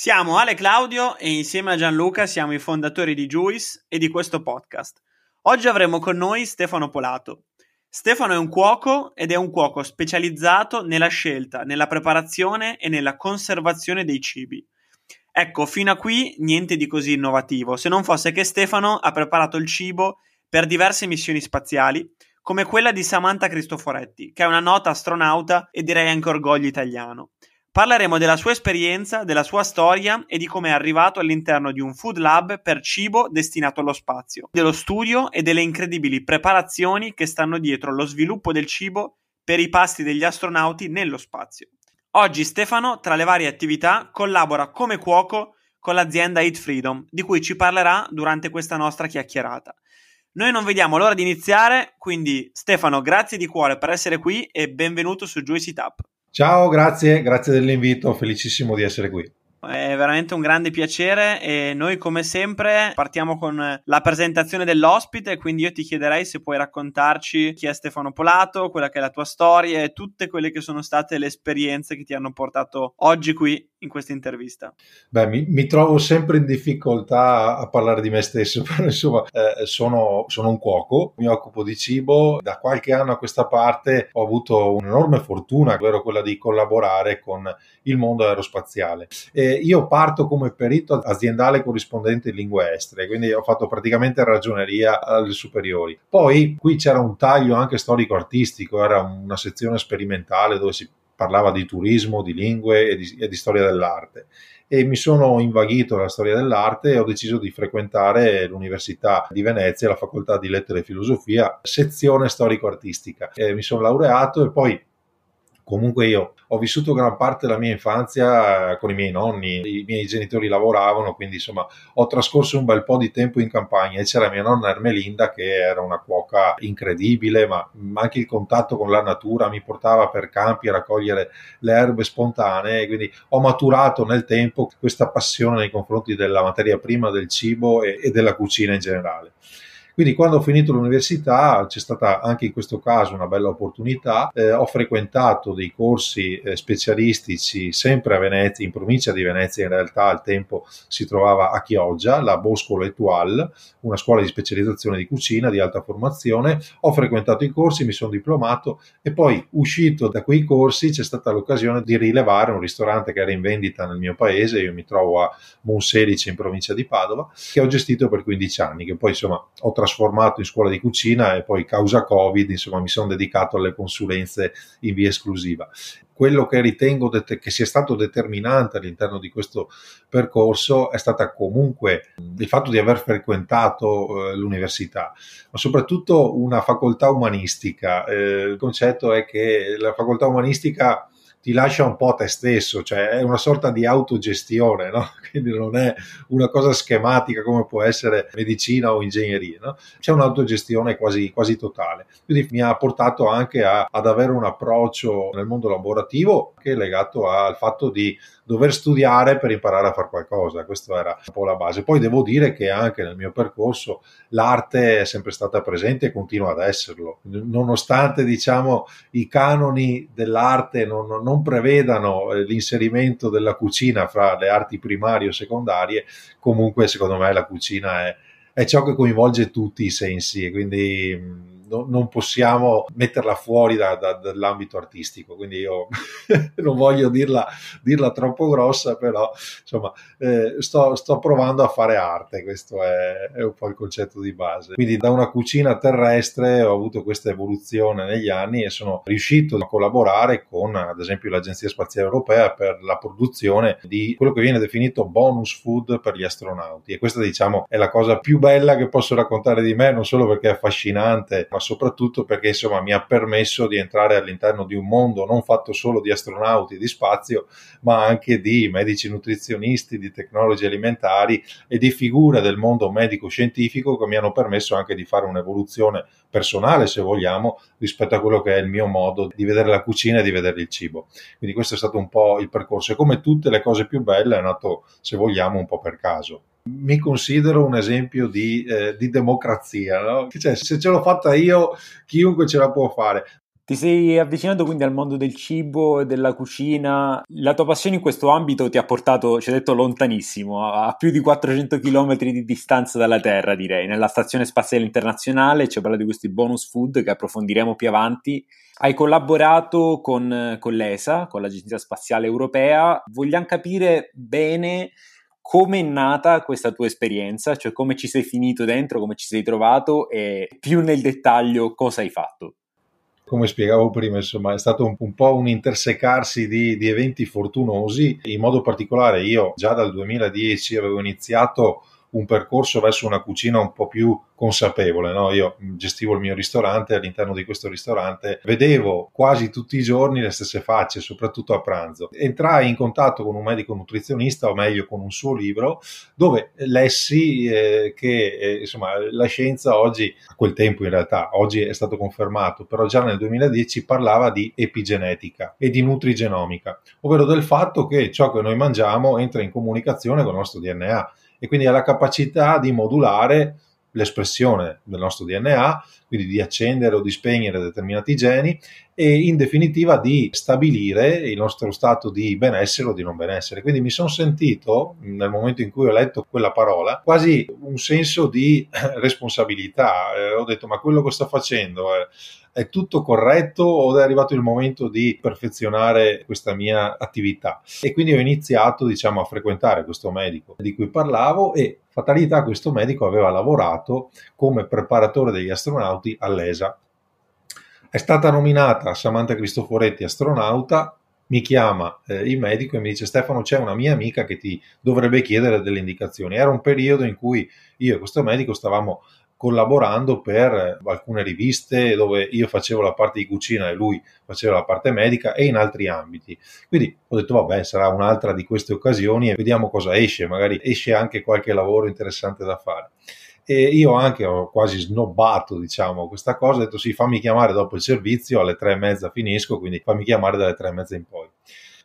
Siamo Ale Claudio e insieme a Gianluca siamo i fondatori di Juice e di questo podcast. Oggi avremo con noi Stefano Polato. Stefano è un cuoco ed è un cuoco specializzato nella scelta, nella preparazione e nella conservazione dei cibi. Ecco, fino a qui niente di così innovativo, se non fosse che Stefano ha preparato il cibo per diverse missioni spaziali, come quella di Samantha Cristoforetti, che è una nota astronauta e direi anche orgoglio italiano. Parleremo della sua esperienza, della sua storia e di come è arrivato all'interno di un food lab per cibo destinato allo spazio, dello studio e delle incredibili preparazioni che stanno dietro lo sviluppo del cibo per i pasti degli astronauti nello spazio. Oggi Stefano, tra le varie attività, collabora come cuoco con l'azienda Eat Freedom, di cui ci parlerà durante questa nostra chiacchierata. Noi non vediamo l'ora di iniziare, quindi Stefano, grazie di cuore per essere qui e benvenuto su Juicy Tap. Ciao, grazie, grazie dell'invito, felicissimo di essere qui. È veramente un grande piacere e noi come sempre partiamo con la presentazione dell'ospite, quindi io ti chiederei se puoi raccontarci chi è Stefano Polato, quella che è la tua storia e tutte quelle che sono state le esperienze che ti hanno portato oggi qui in questa intervista. Beh, mi, mi trovo sempre in difficoltà a parlare di me stesso, però insomma eh, sono, sono, un cuoco, mi occupo di cibo, da qualche anno a questa parte ho avuto un'enorme fortuna, ovvero quella di collaborare con il mondo aerospaziale. E io parto come perito aziendale corrispondente in lingue estere, quindi ho fatto praticamente ragioneria alle superiori. Poi qui c'era un taglio anche storico-artistico, era una sezione sperimentale dove si parlava di turismo, di lingue e di, e di storia dell'arte e mi sono invaghito la storia dell'arte e ho deciso di frequentare l'Università di Venezia, la facoltà di lettere e filosofia, sezione storico-artistica. E mi sono laureato e poi comunque io ho vissuto gran parte della mia infanzia con i miei nonni, i miei genitori lavoravano, quindi insomma ho trascorso un bel po' di tempo in campagna e c'era mia nonna Ermelinda che era una cuoca incredibile, ma anche il contatto con la natura mi portava per campi a raccogliere le erbe spontanee, quindi ho maturato nel tempo questa passione nei confronti della materia prima, del cibo e, e della cucina in generale. Quindi quando ho finito l'università c'è stata anche in questo caso una bella opportunità, eh, ho frequentato dei corsi eh, specialistici sempre a Venezia, in provincia di Venezia in realtà al tempo si trovava a Chioggia, la Boscolo Etoile, una scuola di specializzazione di cucina di alta formazione, ho frequentato i corsi, mi sono diplomato e poi uscito da quei corsi c'è stata l'occasione di rilevare un ristorante che era in vendita nel mio paese, io mi trovo a Monselice in provincia di Padova, che ho gestito per 15 anni, che poi insomma ho trasformato trasformato in scuola di cucina e poi causa Covid, insomma, mi sono dedicato alle consulenze in via esclusiva. Quello che ritengo det- che sia stato determinante all'interno di questo percorso è stata comunque il fatto di aver frequentato eh, l'università, ma soprattutto una facoltà umanistica. Eh, il concetto è che la facoltà umanistica ti lascia un po' a te stesso, cioè è una sorta di autogestione, no? quindi non è una cosa schematica come può essere medicina o ingegneria, no? c'è un'autogestione quasi, quasi totale. Quindi mi ha portato anche a, ad avere un approccio nel mondo lavorativo che è legato al fatto di dover studiare per imparare a fare qualcosa, questa era un po' la base. Poi devo dire che anche nel mio percorso l'arte è sempre stata presente e continua ad esserlo, nonostante diciamo i canoni dell'arte non, non prevedano eh, l'inserimento della cucina fra le arti primarie o secondarie, comunque secondo me la cucina è, è ciò che coinvolge tutti i sensi e quindi no, non possiamo metterla fuori da, da, dall'ambito artistico, quindi io non voglio dirla, dirla, troppo grossa, però insomma eh, sto, sto, provando a fare arte, questo è, è, un po' il concetto di base. Quindi da una cucina terrestre ho avuto questa evoluzione negli anni e sono riuscito a collaborare con ad esempio l'Agenzia Spaziale Europea per la produzione di quello che viene definito bonus food per gli astronauti e questa diciamo è la cosa più bella che posso raccontare di me, non solo perché è affascinante, ma soprattutto perché insomma mi ha permesso di entrare all'interno di un mondo non fatto solo di astronauti di spazio, ma anche di medici nutrizionisti, di tecnologi alimentari e di figure del mondo medico-scientifico che mi hanno permesso anche di fare un'evoluzione personale, se vogliamo, rispetto a quello che è il mio modo di vedere la cucina e di vedere il cibo. Quindi questo è stato un po' il percorso e come tutte le cose più belle è nato, se vogliamo, un po' per caso mi considero un esempio di, eh, di democrazia, no? cioè, se ce l'ho fatta io, chiunque ce la può fare. Ti sei avvicinato quindi al mondo del cibo e della cucina. La tua passione in questo ambito ti ha portato, ci hai detto, lontanissimo, a più di 400 km di distanza dalla Terra, direi, nella Stazione Spaziale Internazionale. Ci hai parlato di questi bonus food che approfondiremo più avanti. Hai collaborato con, con l'ESA, con l'Agenzia Spaziale Europea. Vogliamo capire bene come è nata questa tua esperienza, cioè come ci sei finito dentro, come ci sei trovato e più nel dettaglio cosa hai fatto. Come spiegavo prima, insomma, è stato un, un po' un intersecarsi di, di eventi fortunosi. In modo particolare, io già dal 2010 avevo iniziato un percorso verso una cucina un po' più consapevole. No? Io gestivo il mio ristorante, all'interno di questo ristorante vedevo quasi tutti i giorni le stesse facce, soprattutto a pranzo. Entrai in contatto con un medico nutrizionista, o meglio con un suo libro, dove lessi eh, che eh, insomma, la scienza oggi, a quel tempo in realtà, oggi è stato confermato, però già nel 2010 parlava di epigenetica e di nutrigenomica, ovvero del fatto che ciò che noi mangiamo entra in comunicazione con il nostro DNA e quindi ha la capacità di modulare l'espressione del nostro DNA, quindi di accendere o di spegnere determinati geni e in definitiva di stabilire il nostro stato di benessere o di non benessere. Quindi mi sono sentito, nel momento in cui ho letto quella parola, quasi un senso di responsabilità. Eh, ho detto ma quello che sto facendo è è tutto corretto o è arrivato il momento di perfezionare questa mia attività? E quindi ho iniziato, diciamo, a frequentare questo medico di cui parlavo e fatalità questo medico aveva lavorato come preparatore degli astronauti all'ESA. È stata nominata Samantha Cristoforetti astronauta mi chiama eh, il medico e mi dice Stefano c'è una mia amica che ti dovrebbe chiedere delle indicazioni. Era un periodo in cui io e questo medico stavamo collaborando per alcune riviste dove io facevo la parte di cucina e lui faceva la parte medica e in altri ambiti. Quindi ho detto vabbè sarà un'altra di queste occasioni e vediamo cosa esce, magari esce anche qualche lavoro interessante da fare. E io anche ho quasi snobbato diciamo questa cosa, ho detto sì fammi chiamare dopo il servizio, alle tre e mezza finisco, quindi fammi chiamare dalle tre e mezza in poi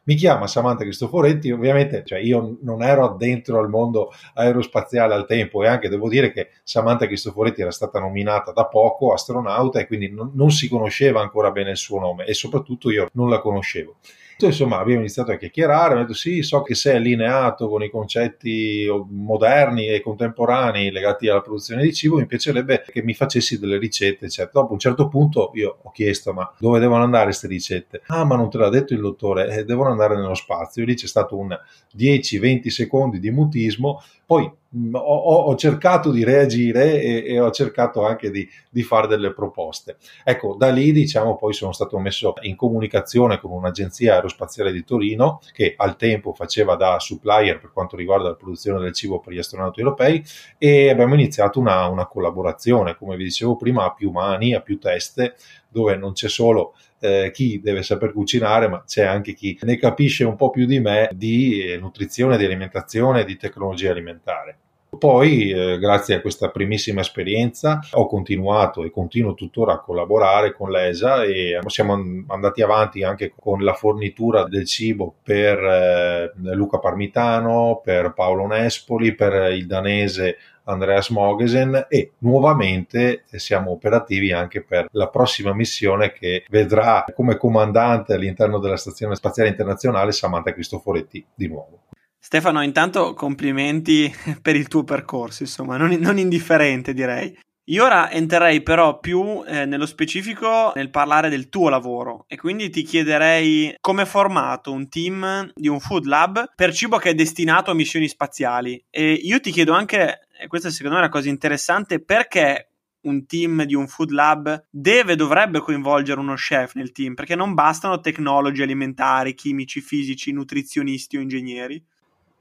mi chiama Samantha Cristoforetti, ovviamente cioè io non ero dentro al mondo aerospaziale al tempo e anche devo dire che Samantha Cristoforetti era stata nominata da poco astronauta e quindi non, non si conosceva ancora bene il suo nome e soprattutto io non la conoscevo. Insomma, abbiamo iniziato a chiacchierare, ho detto sì, so che sei allineato con i concetti moderni e contemporanei legati alla produzione di cibo, mi piacerebbe che mi facessi delle ricette, eccetera. Dopo un certo punto io ho chiesto, ma dove devono andare queste ricette? Ah, ma non te l'ha detto il dottore, eh, devono andare nello spazio. Lì c'è stato un 10-20 secondi di mutismo, poi ho, ho, cercato di reagire e, e ho cercato anche di, di, fare delle proposte. Ecco, da lì diciamo poi sono stato messo in comunicazione con un'agenzia aerospaziale di Torino che al tempo faceva da supplier per quanto riguarda la produzione del cibo per gli astronauti europei e abbiamo iniziato una, una collaborazione, come vi dicevo prima, a più mani, a più teste, dove non c'è solo eh, chi deve saper cucinare, ma c'è anche chi ne capisce un po' più di me di nutrizione, di alimentazione, di tecnologia alimentare. Poi, eh, grazie a questa primissima esperienza, ho continuato e continuo tuttora a collaborare con l'ESA e siamo andati avanti anche con la fornitura del cibo per eh, Luca Parmitano, per Paolo Nespoli, per il danese Andreas Mogesen e nuovamente siamo operativi anche per la prossima missione che vedrà come comandante all'interno della Stazione Spaziale Internazionale Samantha Cristoforetti di nuovo. Stefano, intanto complimenti per il tuo percorso, insomma, non, non indifferente direi. Io ora entrerei però più eh, nello specifico nel parlare del tuo lavoro e quindi ti chiederei come è formato un team di un food lab per cibo che è destinato a missioni spaziali. E io ti chiedo anche, e questa secondo me è una cosa interessante, perché un team di un food lab deve, dovrebbe coinvolgere uno chef nel team? Perché non bastano tecnologi alimentari, chimici, fisici, nutrizionisti o ingegneri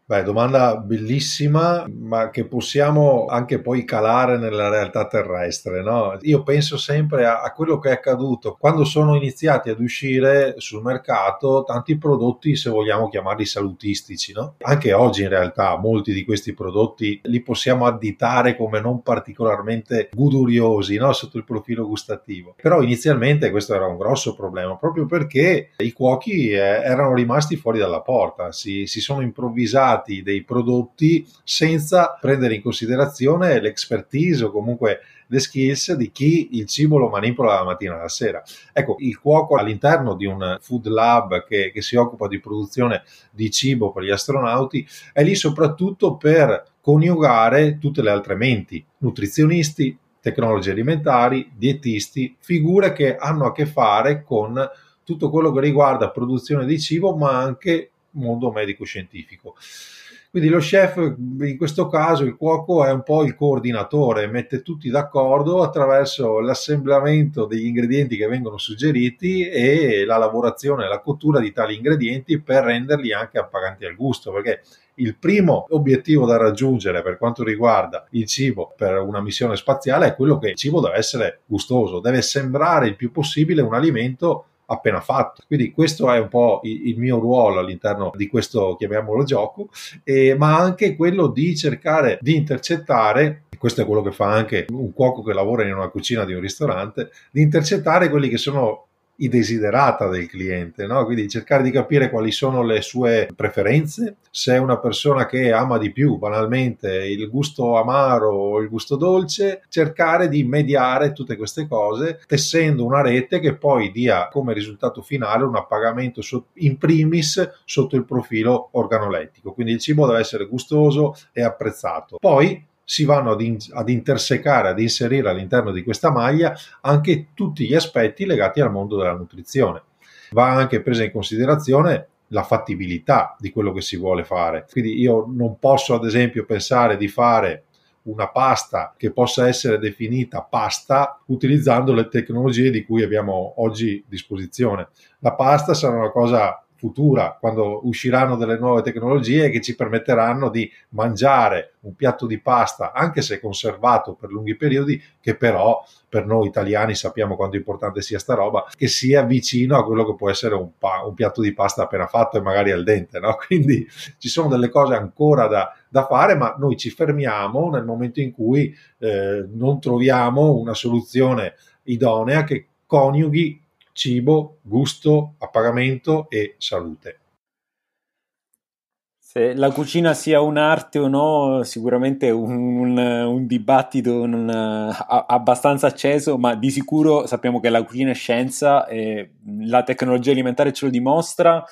Beh, domanda bellissima, ma che possiamo anche poi calare nella realtà terrestre. No? Io penso sempre a, a, quello che è accaduto quando sono iniziati ad uscire sul mercato tanti prodotti, se vogliamo chiamarli salutistici. No? Anche oggi in realtà molti di questi prodotti li possiamo additare come non particolarmente goduriosi no? sotto il profilo gustativo. Però inizialmente questo era un grosso problema, proprio perché i cuochi eh, erano rimasti fuori dalla porta, si, si sono improvvisati dati dei prodotti senza prendere in considerazione l'expertise o comunque le skills di chi il cibo lo manipola la mattina alla sera. Ecco, il cuoco all'interno di un food lab che, che si occupa di produzione di cibo per gli astronauti è lì soprattutto per coniugare tutte le altre menti, nutrizionisti, tecnologi alimentari, dietisti, figure che hanno a che fare con tutto quello che riguarda produzione di cibo, ma anche mondo medico-scientifico. Quindi lo chef, in questo caso il cuoco è un po' il coordinatore, mette tutti d'accordo attraverso l'assemblamento degli ingredienti che vengono suggeriti e la lavorazione la cottura di tali ingredienti per renderli anche appaganti al gusto, perché il primo obiettivo da raggiungere per quanto riguarda il cibo per una missione spaziale è quello che il cibo deve essere gustoso, deve sembrare il più possibile un alimento appena fatto. Quindi questo è un po' il, mio ruolo all'interno di questo, chiamiamolo gioco, eh, ma anche quello di cercare di intercettare questo è quello che fa anche un cuoco che lavora in una cucina di un ristorante, di intercettare quelli che sono i desiderata del cliente, no? quindi cercare di capire quali sono le sue preferenze, se è una persona che ama di più banalmente il gusto amaro o il gusto dolce, cercare di mediare tutte queste cose tessendo una rete che poi dia come risultato finale un appagamento in primis sotto il profilo organolettico, quindi il cibo deve essere gustoso e apprezzato. Poi si vanno ad, in, ad, intersecare, ad inserire all'interno di questa maglia anche tutti gli aspetti legati al mondo della nutrizione. Va anche presa in considerazione la fattibilità di quello che si vuole fare. Quindi io non posso ad esempio pensare di fare una pasta che possa essere definita pasta utilizzando le tecnologie di cui abbiamo oggi disposizione. La pasta sarà una cosa futura, quando usciranno delle nuove tecnologie che ci permetteranno di mangiare un piatto di pasta, anche se conservato per lunghi periodi, che però per noi italiani sappiamo quanto importante sia sta roba, che sia vicino a quello che può essere un, pa- un piatto di pasta appena fatto e magari al dente. No? Quindi ci sono delle cose ancora da, da fare, ma noi ci fermiamo nel momento in cui eh, non troviamo una soluzione idonea che coniughi cibo, gusto, appagamento e salute. Se la cucina sia un'arte o no, sicuramente un, un, un dibattito non, a, abbastanza acceso, ma di sicuro sappiamo che la cucina è scienza e la tecnologia alimentare ce lo dimostra.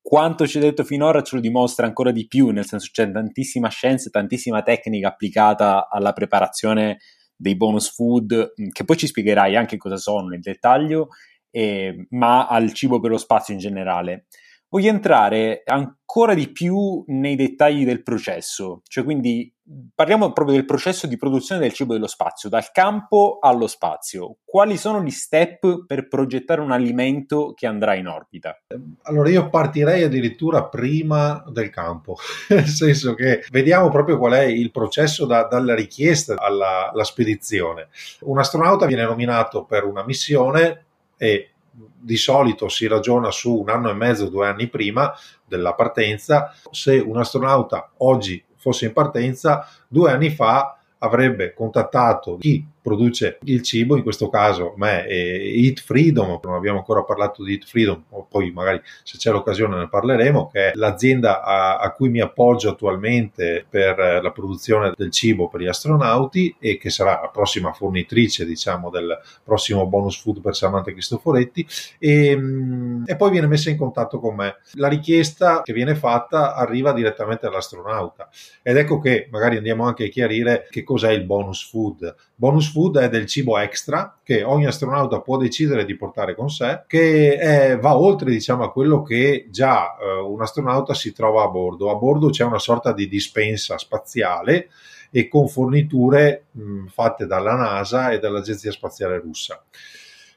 Quanto ci è detto finora ce lo dimostra ancora di più, nel senso c'è tantissima scienza e tantissima tecnica applicata alla preparazione dei bonus food, che poi ci spiegherai anche cosa sono nel dettaglio eh, ma al cibo per lo spazio in generale. Voglio entrare ancora di più nei dettagli del processo, cioè quindi parliamo proprio del processo di produzione del cibo dello spazio, dal campo allo spazio. Quali sono gli step per progettare un alimento che andrà in orbita? Allora io partirei addirittura prima del campo, nel senso che vediamo proprio qual è il processo da, dalla richiesta alla, alla spedizione. Un astronauta viene nominato per una missione e di solito si ragiona su un anno e mezzo, due anni prima della partenza. Se un astronauta oggi fosse in partenza, due anni fa avrebbe contattato chi produce il cibo, in questo caso me è Eat Freedom, non abbiamo ancora parlato di Eat Freedom, poi magari se c'è l'occasione ne parleremo, che è l'azienda a, a, cui mi appoggio attualmente per la produzione del cibo per gli astronauti e che sarà la prossima fornitrice diciamo del prossimo bonus food per Samantha Cristoforetti e, mm, e poi viene messa in contatto con me. La richiesta che viene fatta arriva direttamente all'astronauta ed ecco che magari andiamo anche a chiarire che cos'è il bonus food. Bonus food è del cibo extra che ogni astronauta può decidere di portare con sé, che è, va oltre diciamo, a quello che già eh, un astronauta si trova a bordo. A bordo c'è una sorta di dispensa spaziale e con forniture mh, fatte dalla NASA e dall'Agenzia Spaziale Russa.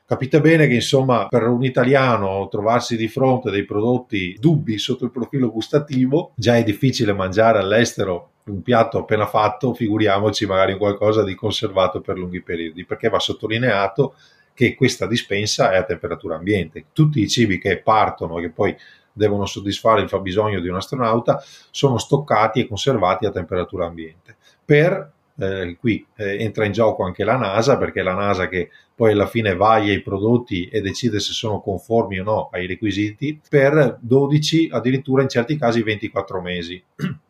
Capite bene che insomma per un italiano trovarsi di fronte a dei prodotti dubbi sotto il profilo gustativo già è difficile mangiare all'estero un piatto appena fatto, figuriamoci magari qualcosa di conservato per lunghi periodi, perché va sottolineato che questa dispensa è a temperatura ambiente. Tutti i cibi che partono e che poi devono soddisfare il fabbisogno di un astronauta sono stoccati e conservati a temperatura ambiente per eh, qui eh, entra in gioco anche la NASA perché è la NASA che poi alla fine vaglia i prodotti e decide se sono conformi o no ai requisiti per 12 addirittura in certi casi 24 mesi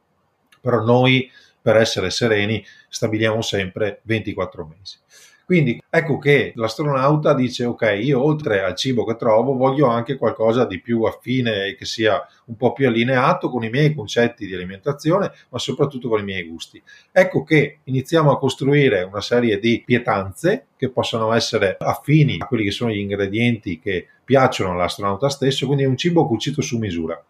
però noi per essere sereni stabiliamo sempre 24 mesi quindi ecco che l'astronauta dice ok, io oltre al cibo che trovo voglio anche qualcosa di più affine e che sia un po' più allineato con i miei concetti di alimentazione, ma soprattutto con i miei gusti. Ecco che iniziamo a costruire una serie di pietanze che possono essere affini a quelli che sono gli ingredienti che piacciono all'astronauta stesso, quindi un cibo cucito su misura.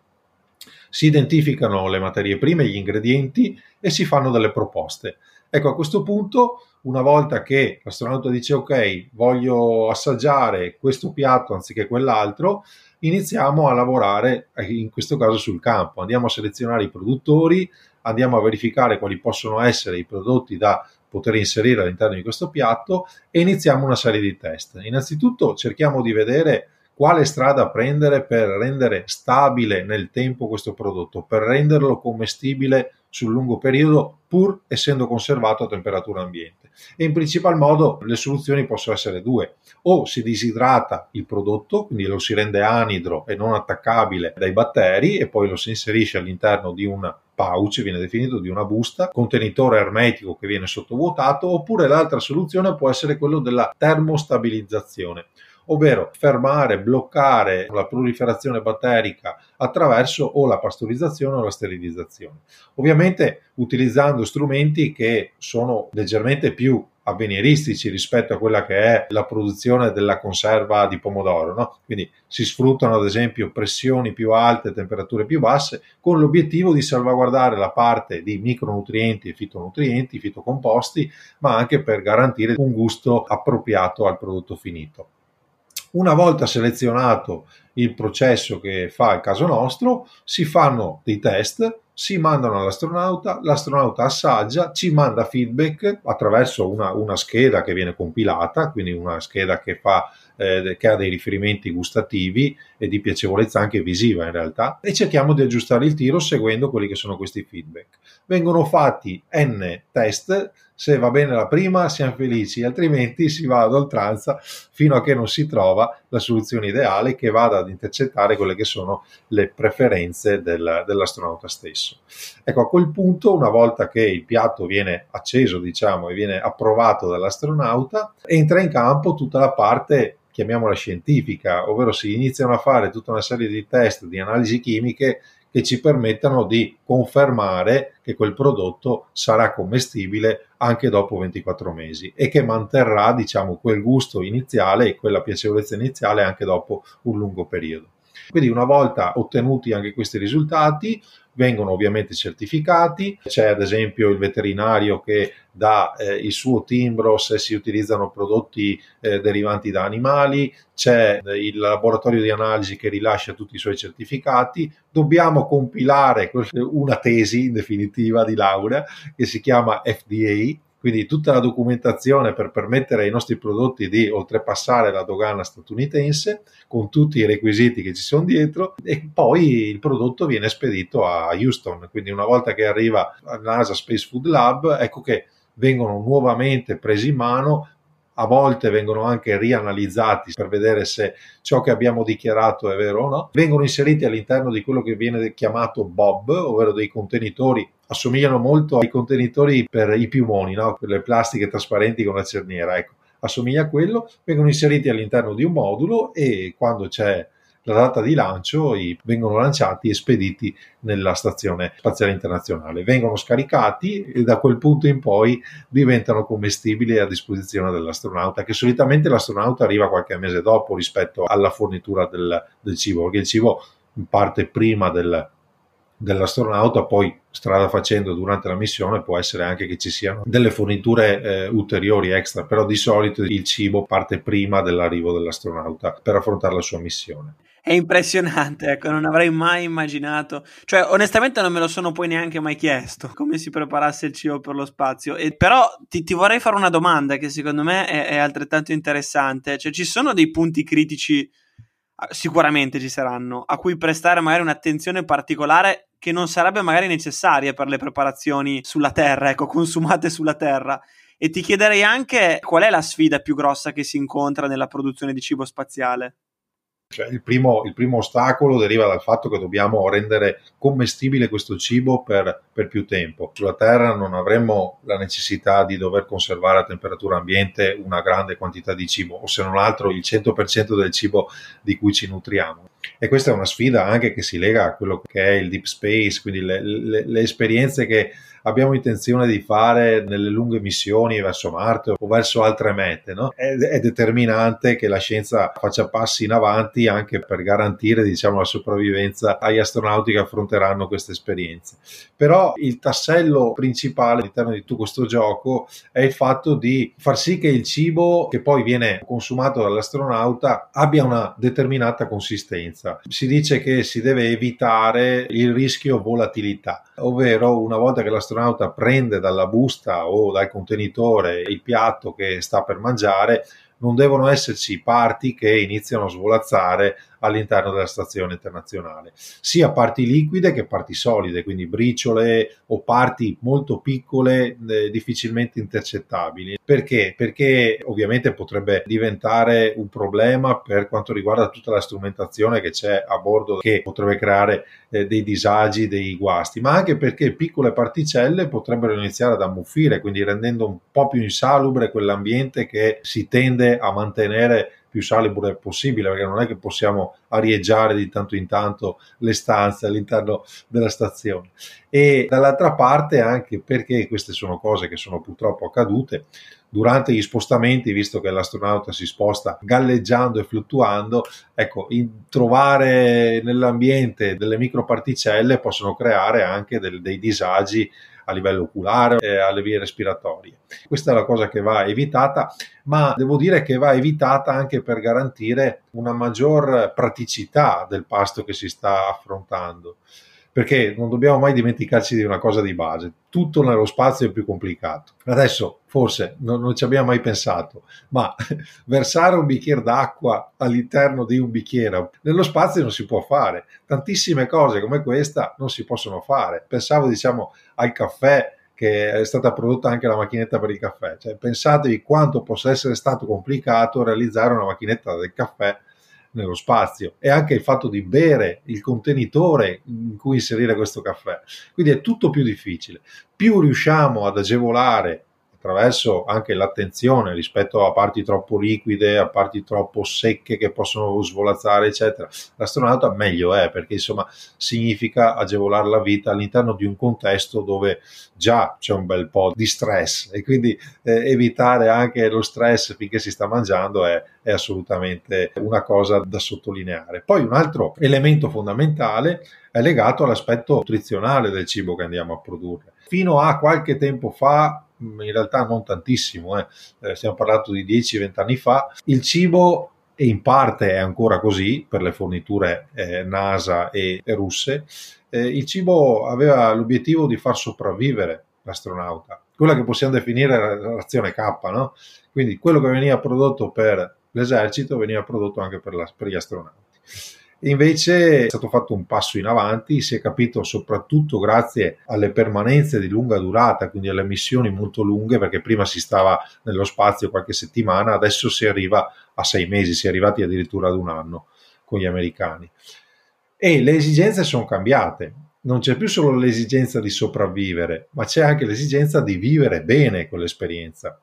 Si identificano le materie prime, gli ingredienti e si fanno delle proposte. Ecco, a questo punto, una volta che l'astronauta dice ok, voglio assaggiare questo piatto anziché quell'altro, iniziamo a lavorare, in questo caso sul campo. Andiamo a selezionare i produttori, andiamo a verificare quali possono essere i prodotti da poter inserire all'interno di questo piatto e iniziamo una serie di test. Innanzitutto cerchiamo di vedere quale strada prendere per rendere stabile nel tempo questo prodotto, per renderlo commestibile sul lungo periodo pur essendo conservato a temperatura ambiente. E in principal modo le soluzioni possono essere due. O si disidrata il prodotto, quindi lo si rende anidro e non attaccabile dai batteri e poi lo si inserisce all'interno di un pouch, viene definito di una busta, contenitore ermetico che viene sottovuotato, oppure l'altra soluzione può essere quello della termostabilizzazione ovvero fermare, bloccare la proliferazione batterica attraverso o la pastorizzazione o la sterilizzazione. Ovviamente utilizzando strumenti che sono leggermente più avveniristici rispetto a quella che è la produzione della conserva di pomodoro. No? Quindi si sfruttano ad esempio pressioni più alte, temperature più basse, con l'obiettivo di salvaguardare la parte di micronutrienti e fitonutrienti, fitocomposti, ma anche per garantire un gusto appropriato al prodotto finito. Una volta selezionato il processo che fa il caso nostro, si fanno dei test, si mandano all'astronauta, l'astronauta assaggia, ci manda feedback attraverso una, una scheda che viene compilata, quindi una scheda che, fa, eh, che ha dei riferimenti gustativi e di piacevolezza anche visiva in realtà, e cerchiamo di aggiustare il tiro seguendo quelli che sono questi feedback. Vengono fatti n test se va bene la prima siamo felici, altrimenti si va ad oltranza fino a che non si trova la soluzione ideale che vada ad intercettare quelle che sono le preferenze del, dell'astronauta stesso. Ecco, a quel punto, una volta che il piatto viene acceso, diciamo, e viene approvato dall'astronauta, entra in campo tutta la parte chiamiamola scientifica, ovvero si iniziano a fare tutta una serie di test, di analisi chimiche che ci permettano di confermare che quel prodotto sarà commestibile anche dopo 24 mesi e che manterrà diciamo quel gusto iniziale e quella piacevolezza iniziale anche dopo un lungo periodo. Quindi una volta ottenuti anche questi risultati, vengono ovviamente certificati, c'è ad esempio il veterinario che dà eh, il suo timbro se si utilizzano prodotti eh, derivanti da animali, c'è eh, il laboratorio di analisi che rilascia tutti i suoi certificati, dobbiamo compilare una tesi in definitiva di laurea che si chiama FDA quindi tutta la documentazione per permettere ai nostri prodotti di oltrepassare la dogana statunitense con tutti i requisiti che ci sono dietro e poi il prodotto viene spedito a Houston, quindi una volta che arriva al NASA Space Food Lab, ecco che vengono nuovamente presi in mano a volte vengono anche rianalizzati per vedere se ciò che abbiamo dichiarato è vero o no, vengono inseriti all'interno di quello che viene chiamato Bob, ovvero dei contenitori, assomigliano molto ai contenitori per i piumoni, no? per le plastiche trasparenti con la cerniera, ecco, assomiglia a quello, vengono inseriti all'interno di un modulo e quando c'è la data di lancio vengono lanciati e spediti nella stazione spaziale internazionale. Vengono scaricati e da quel punto in poi diventano commestibili a disposizione dell'astronauta, che solitamente l'astronauta arriva qualche mese dopo rispetto alla fornitura del, del cibo, perché il cibo parte prima del, dell'astronauta, poi strada facendo durante la missione può essere anche che ci siano delle forniture eh, ulteriori extra, però di solito il cibo parte prima dell'arrivo dell'astronauta per affrontare la sua missione. È impressionante, ecco, non avrei mai immaginato. Cioè, onestamente non me lo sono poi neanche mai chiesto, come si preparasse il cibo per lo spazio. E, però ti, ti, vorrei fare una domanda che secondo me è, è altrettanto interessante. Cioè, ci sono dei punti critici sicuramente ci saranno, a cui prestare magari un'attenzione particolare che non sarebbe magari necessaria per le preparazioni sulla Terra, ecco, consumate sulla Terra. E ti chiederei anche qual è la sfida più grossa che si incontra nella produzione di cibo spaziale. Cioè, il, primo, il, primo, ostacolo deriva dal fatto che dobbiamo rendere commestibile questo cibo per, per, più tempo. Sulla Terra non avremmo la necessità di dover conservare a temperatura ambiente una grande quantità di cibo, o se non altro il 100% del cibo di cui ci nutriamo. E questa è una sfida anche che si lega a quello che è il deep space, quindi le, le, le esperienze che abbiamo intenzione di fare nelle lunghe missioni verso Marte o verso altre mete. No? È, è, determinante che la scienza faccia passi in avanti anche per garantire diciamo, la sopravvivenza agli astronauti che affronteranno queste esperienze. Però il tassello principale all'interno di tutto questo gioco è il fatto di far sì che il cibo che poi viene consumato dall'astronauta abbia una determinata consistenza. Si dice che si deve evitare il rischio volatilità, ovvero una volta che l'astronauta prende dalla busta o dal contenitore il piatto che sta per mangiare, non devono esserci parti che iniziano a svolazzare all'interno della stazione internazionale, sia parti liquide che parti solide, quindi briciole o parti molto piccole eh, difficilmente intercettabili. Perché? Perché ovviamente potrebbe diventare un problema per quanto riguarda tutta la strumentazione che c'è a bordo che potrebbe creare eh, dei disagi, dei guasti, ma anche perché piccole particelle potrebbero iniziare ad ammuffire, quindi rendendo un po' più insalubre quell'ambiente che si tende a mantenere più salubre possibile, perché non è che possiamo arieggiare di tanto in tanto le stanze all'interno della stazione. E dall'altra parte anche perché queste sono cose che sono purtroppo accadute, durante gli spostamenti, visto che l'astronauta si sposta galleggiando e fluttuando, ecco, trovare nell'ambiente delle microparticelle possono creare anche del, dei disagi a livello oculare e alle vie respiratorie. Questa è la cosa che va evitata, ma devo dire che va evitata anche per garantire una maggior praticità del pasto che si sta affrontando perché non dobbiamo mai dimenticarci di una cosa di base, tutto nello spazio è più complicato. Adesso forse non, non ci abbiamo mai pensato, ma versare un bicchiere d'acqua all'interno di un bicchiere nello spazio non si può fare, tantissime cose come questa non si possono fare. Pensavo diciamo al caffè che è stata prodotta anche la macchinetta per il caffè, cioè, pensatevi quanto possa essere stato complicato realizzare una macchinetta del caffè nello spazio e anche il fatto di bere il contenitore in cui inserire questo caffè. Quindi è tutto più difficile. Più riusciamo ad agevolare attraverso anche l'attenzione rispetto a parti troppo liquide, a parti troppo secche che possono svolazzare, eccetera. L'astronauta meglio è perché insomma significa agevolare la vita all'interno di un contesto dove già c'è un bel po' di stress e quindi eh, evitare anche lo stress finché si sta mangiando è, è assolutamente una cosa da sottolineare. Poi un altro elemento fondamentale è legato all'aspetto nutrizionale del cibo che andiamo a produrre. Fino a qualche tempo fa in realtà non tantissimo, eh. Eh, stiamo parlando di 10-20 anni fa, il cibo e in parte è ancora così per le forniture eh, NASA e, e russe, eh, il cibo aveva l'obiettivo di far sopravvivere l'astronauta, quella che possiamo definire la razione K, no? quindi quello che veniva prodotto per l'esercito veniva prodotto anche per, la, per gli astronauti. Invece è stato fatto un passo in avanti, si è capito soprattutto grazie alle permanenze di lunga durata, quindi alle missioni molto lunghe, perché prima si stava nello spazio qualche settimana, adesso si arriva a sei mesi, si è arrivati addirittura ad un anno con gli americani. E le esigenze sono cambiate, non c'è più solo l'esigenza di sopravvivere, ma c'è anche l'esigenza di vivere bene quell'esperienza.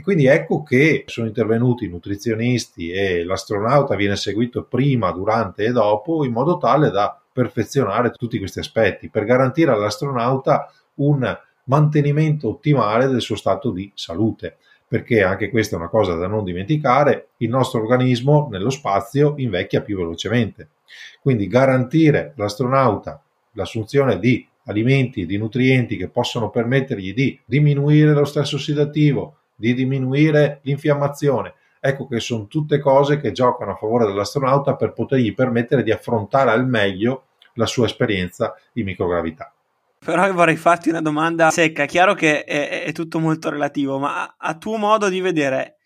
E quindi ecco che sono intervenuti i nutrizionisti e l'astronauta viene seguito prima, durante e dopo in modo tale da perfezionare tutti questi aspetti per garantire all'astronauta un mantenimento ottimale del suo stato di salute perché anche questa è una cosa da non dimenticare, il nostro organismo nello spazio invecchia più velocemente. Quindi garantire all'astronauta l'assunzione di alimenti, di nutrienti che possono permettergli di diminuire lo stress ossidativo, di diminuire l'infiammazione. Ecco che sono tutte cose che giocano a favore dell'astronauta per potergli permettere di affrontare al meglio la sua esperienza di microgravità. Però vorrei farti una domanda secca. È chiaro che è, è tutto molto relativo, ma a, tuo modo di vedere,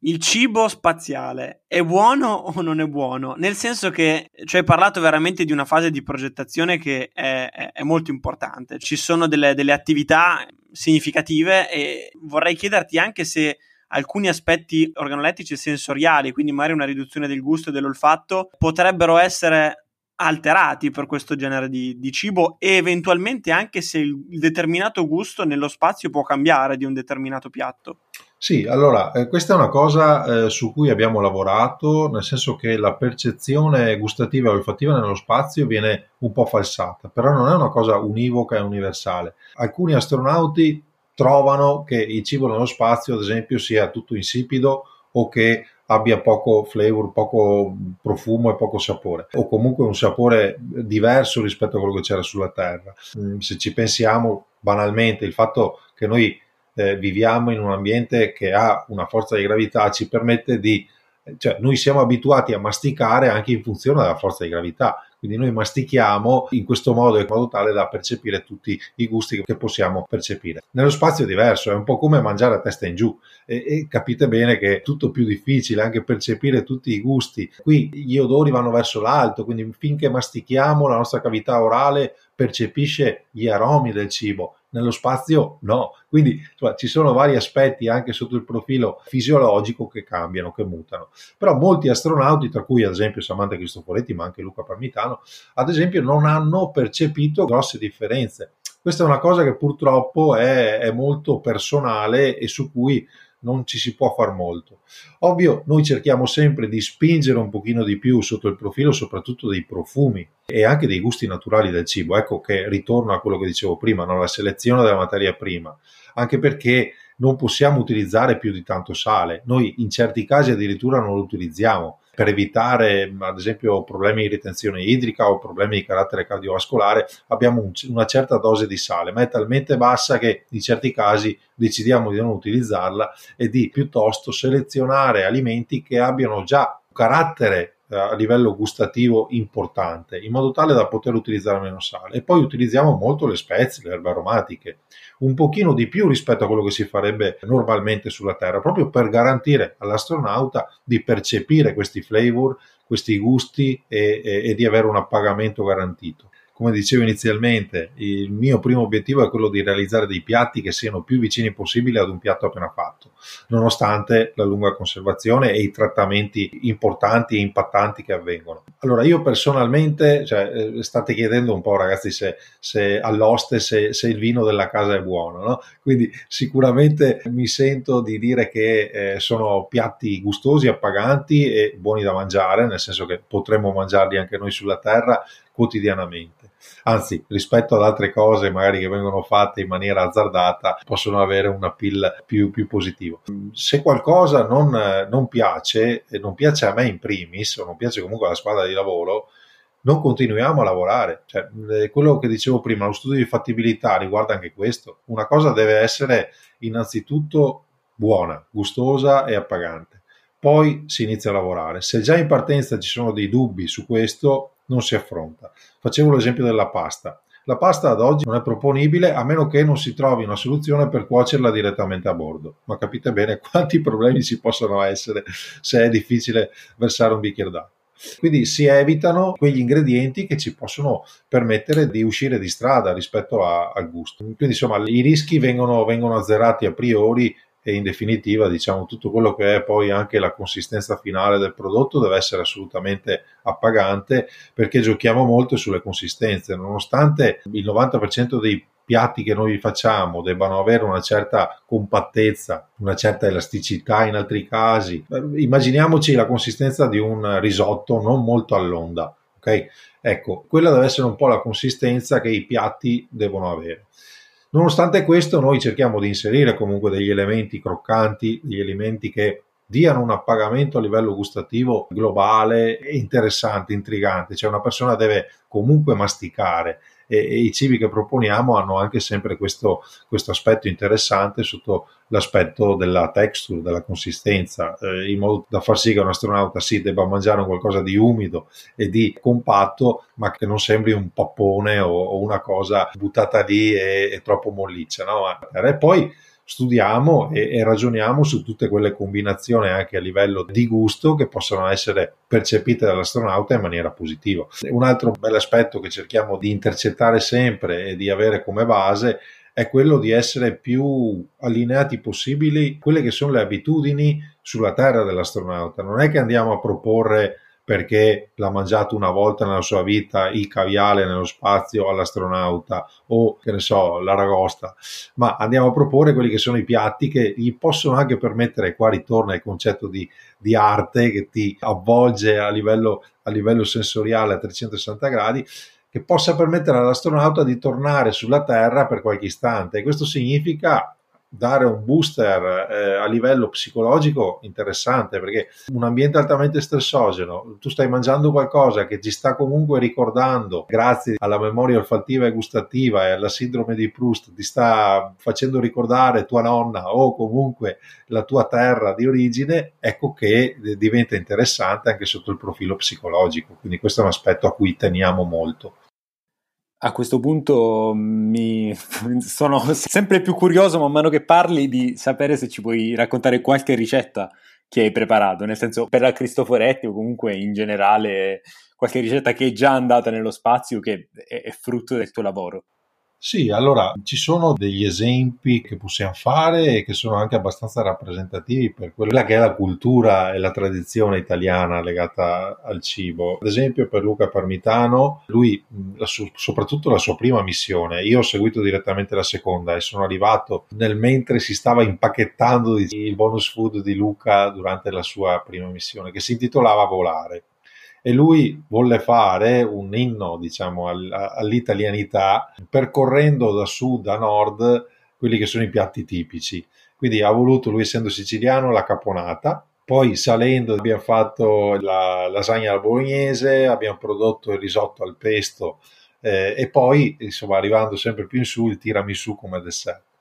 il cibo spaziale è buono o non è buono? Nel senso che ci hai parlato veramente di una fase di progettazione che è, è, è molto importante. Ci sono delle, delle, attività significative e vorrei chiederti anche se alcuni aspetti organolettici e sensoriali, quindi magari una riduzione del gusto e dell'olfatto, potrebbero essere alterati per questo genere di, di, cibo e eventualmente anche se il, determinato gusto nello spazio può cambiare di un determinato piatto. Sì, allora eh, questa è una cosa eh, su cui abbiamo lavorato, nel senso che la percezione gustativa e olfattiva nello spazio viene un po' falsata, però non è una cosa univoca e universale. Alcuni astronauti trovano che il cibo nello spazio, ad esempio, sia tutto insipido o che abbia poco flavor, poco profumo e poco sapore, o comunque un sapore diverso rispetto a quello che c'era sulla Terra. Mm, se ci pensiamo banalmente, il fatto che noi eh, viviamo in un ambiente che ha una forza di gravità ci permette di cioè noi siamo abituati a masticare anche in funzione della forza di gravità, quindi noi mastichiamo in questo modo in modo tale da percepire tutti i gusti che possiamo percepire. Nello spazio è diverso, è un po' come mangiare a testa in giù e, e capite bene che è tutto più difficile anche percepire tutti i gusti. Qui gli odori vanno verso l'alto, quindi finché mastichiamo la nostra cavità orale percepisce gli aromi del cibo, nello spazio no. Quindi insomma, ci sono vari aspetti anche sotto il profilo fisiologico che cambiano, che mutano. Però molti astronauti, tra cui ad esempio Samantha Cristoforetti, ma anche Luca Parmitano, ad esempio non hanno percepito grosse differenze. Questa è una cosa che purtroppo è, è molto personale e su cui non ci si può far molto. Ovvio, noi cerchiamo sempre di spingere un pochino di più sotto il profilo soprattutto dei profumi e anche dei gusti naturali del cibo. Ecco che ritorno a quello che dicevo prima, no? la selezione della materia prima, anche perché non possiamo utilizzare più di tanto sale. Noi in certi casi addirittura non lo utilizziamo per evitare ad esempio problemi di ritenzione idrica o problemi di carattere cardiovascolare abbiamo un, una certa dose di sale ma è talmente bassa che in certi casi decidiamo di non utilizzarla e di piuttosto selezionare alimenti che abbiano già carattere eh, a livello gustativo importante in modo tale da poter utilizzare meno sale. E poi utilizziamo molto le spezie, le erbe aromatiche un pochino di più rispetto a quello che si farebbe normalmente sulla Terra proprio per garantire all'astronauta di percepire questi flavor, questi gusti e, e, e di avere un appagamento garantito come dicevo inizialmente, il mio primo obiettivo è quello di realizzare dei piatti che siano più vicini possibile ad un piatto appena fatto, nonostante la lunga conservazione e i trattamenti importanti e impattanti che avvengono. Allora, io personalmente, cioè, eh, state chiedendo un po', ragazzi, se, se all'oste se, se, il vino della casa è buono, no? Quindi sicuramente mi sento di dire che eh, sono piatti gustosi, appaganti e buoni da mangiare, nel senso che potremmo mangiarli anche noi sulla terra quotidianamente anzi rispetto ad altre cose magari che vengono fatte in maniera azzardata possono avere un appeal più, più positivo. Se qualcosa non, non piace, e non piace a me in primis, o non piace comunque alla squadra di lavoro, non continuiamo a lavorare. Cioè, quello che dicevo prima, lo studio di fattibilità riguarda anche questo. Una cosa deve essere innanzitutto buona, gustosa e appagante. Poi si inizia a lavorare. Se già in partenza ci sono dei dubbi su questo, non si affronta. Facevo l'esempio della pasta. La pasta ad oggi non è proponibile a meno che non si trovi una soluzione per cuocerla direttamente a bordo. Ma capite bene quanti problemi ci possono essere se è difficile versare un bicchiere d'acqua. Quindi si evitano quegli ingredienti che ci possono permettere di uscire di strada rispetto a, al gusto. Quindi insomma i rischi vengono, vengono azzerati a priori e in definitiva diciamo tutto quello che è poi anche la consistenza finale del prodotto deve essere assolutamente appagante perché giochiamo molto sulle consistenze nonostante il 90% dei piatti che noi facciamo debbano avere una certa compattezza, una certa elasticità in altri casi. Immaginiamoci la consistenza di un risotto non molto all'onda, ok? Ecco, quella deve essere un po' la consistenza che i piatti devono avere. Nonostante questo, noi cerchiamo di inserire comunque degli elementi croccanti, degli elementi che diano un appagamento a livello gustativo globale interessante, intrigante, cioè una persona deve comunque masticare e, e i cibi che proponiamo hanno anche sempre questo, questo, aspetto interessante sotto l'aspetto della texture, della consistenza, eh, in modo da far sì che un astronauta sì debba mangiare qualcosa di umido e di compatto, ma che non sembri un pappone o, o una cosa buttata lì e, e troppo molliccia. No? E poi studiamo e, e, ragioniamo su tutte quelle combinazioni anche a livello di gusto che possono essere percepite dall'astronauta in maniera positiva. Un altro bel aspetto che cerchiamo di intercettare sempre e di avere come base è quello di essere più allineati possibili quelle che sono le abitudini sulla Terra dell'astronauta. Non è che andiamo a proporre perché l'ha mangiato una volta nella sua vita il caviale nello spazio all'astronauta o che ne so l'aragosta. Ma andiamo a proporre quelli che sono i piatti che gli possono anche permettere qua ritorna il concetto di, di arte che ti avvolge a livello, a livello sensoriale a 360 gradi che possa permettere all'astronauta di tornare sulla Terra per qualche istante. E questo significa dare un booster eh, a livello psicologico interessante perché un ambiente altamente stressogeno, tu stai mangiando qualcosa che ti sta comunque ricordando, grazie alla memoria olfattiva e gustativa e alla sindrome di Proust, ti sta facendo ricordare tua nonna o comunque la tua terra di origine, ecco che diventa interessante anche sotto il profilo psicologico. Quindi questo è un aspetto a cui teniamo molto. A questo punto mi sono sempre più curioso man mano che parli di sapere se ci puoi raccontare qualche ricetta che hai preparato, nel senso per la Cristoforetti o comunque in generale qualche ricetta che è già andata nello spazio che è, frutto del tuo lavoro. Sì, allora ci sono degli esempi che possiamo fare e che sono anche abbastanza rappresentativi per quella che è la cultura e la tradizione italiana legata al cibo. Ad esempio per Luca Parmitano, lui la su- soprattutto la sua prima missione, io ho seguito direttamente la seconda e sono arrivato nel mentre si stava impacchettando il bonus food di Luca durante la sua prima missione che si intitolava Volare e lui volle fare un inno diciamo all'italianità percorrendo da sud a nord quelli che sono i piatti tipici. Quindi ha voluto lui essendo siciliano la caponata. Poi salendo abbiamo fatto la lasagna alla bolognese abbiamo prodotto il risotto al pesto eh, e poi insomma arrivando sempre più in su il tiramisù come dessert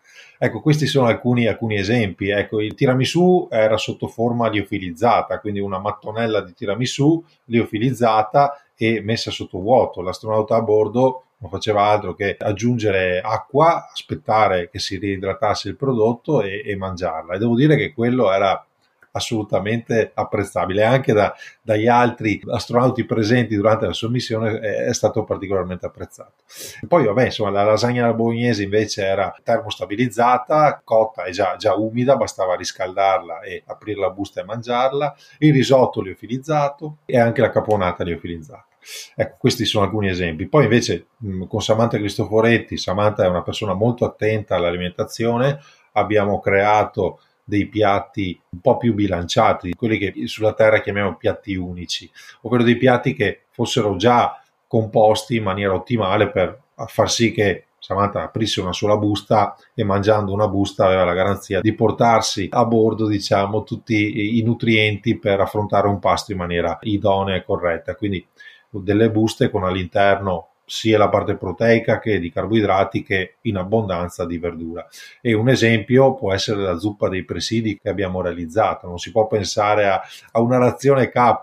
Ecco, questi sono alcuni, alcuni esempi. Ecco, il tiramisù era sotto forma liofilizzata, quindi una mattonella di tiramisù liofilizzata e messa sotto vuoto. L'astronauta a bordo non faceva altro che aggiungere acqua, aspettare che si riidratasse il prodotto e, e mangiarla. E devo dire che quello era assolutamente apprezzabile anche da, dagli altri astronauti presenti durante la sua missione è, è stato particolarmente apprezzato. Poi vabbè insomma la lasagna alla bolognese invece era termostabilizzata, cotta e già, già umida, bastava riscaldarla e aprire la busta e mangiarla, il risotto liofilizzato e anche la caponata liofilizzata. Ecco, questi sono alcuni esempi. Poi invece con Samantha Cristoforetti, Samantha è una persona molto attenta all'alimentazione, abbiamo creato dei piatti un po' più bilanciati, quelli che sulla Terra chiamiamo piatti unici, ovvero dei piatti che fossero già composti in maniera ottimale per far sì che Samantha aprisse una sola busta e mangiando una busta aveva la garanzia di portarsi a bordo diciamo tutti i nutrienti per affrontare un pasto in maniera idonea e corretta. Quindi delle buste con all'interno sia la parte proteica che di carboidrati che in abbondanza di verdura. E un esempio può essere la zuppa dei presidi che abbiamo realizzato. Non si può pensare a, a una razione K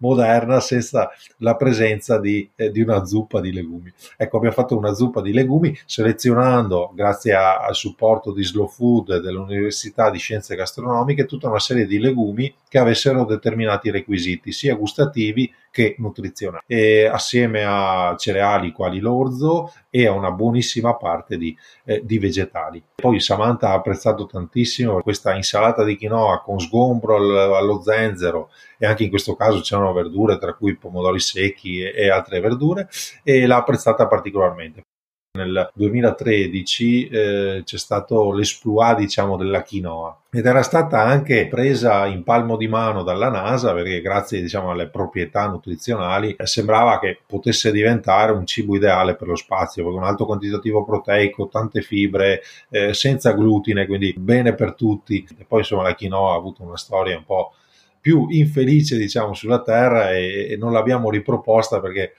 moderna senza la presenza di, eh, di, una zuppa di legumi. Ecco, abbiamo fatto una zuppa di legumi selezionando, grazie a, al supporto di Slow Food dell'Università di Scienze Gastronomiche, tutta una serie di legumi che avessero determinati requisiti, sia gustativi che nutrizionali, e assieme a cereali quali l'orzo e a una buonissima parte di, eh, di vegetali. Poi Samantha ha apprezzato tantissimo questa insalata di quinoa con sgombro allo zenzero e anche in questo caso c'erano verdure tra cui pomodori secchi e, e altre verdure e l'ha apprezzata particolarmente. Nel 2013 eh, c'è stato l'esploit diciamo della quinoa ed era stata anche presa in palmo di mano dalla NASA perché grazie diciamo, alle proprietà nutrizionali eh, sembrava che potesse diventare un cibo ideale per lo spazio perché un alto quantitativo proteico, tante fibre, eh, senza glutine, quindi bene per tutti. E poi insomma la quinoa ha avuto una storia un po' più infelice diciamo sulla Terra e, e non l'abbiamo riproposta perché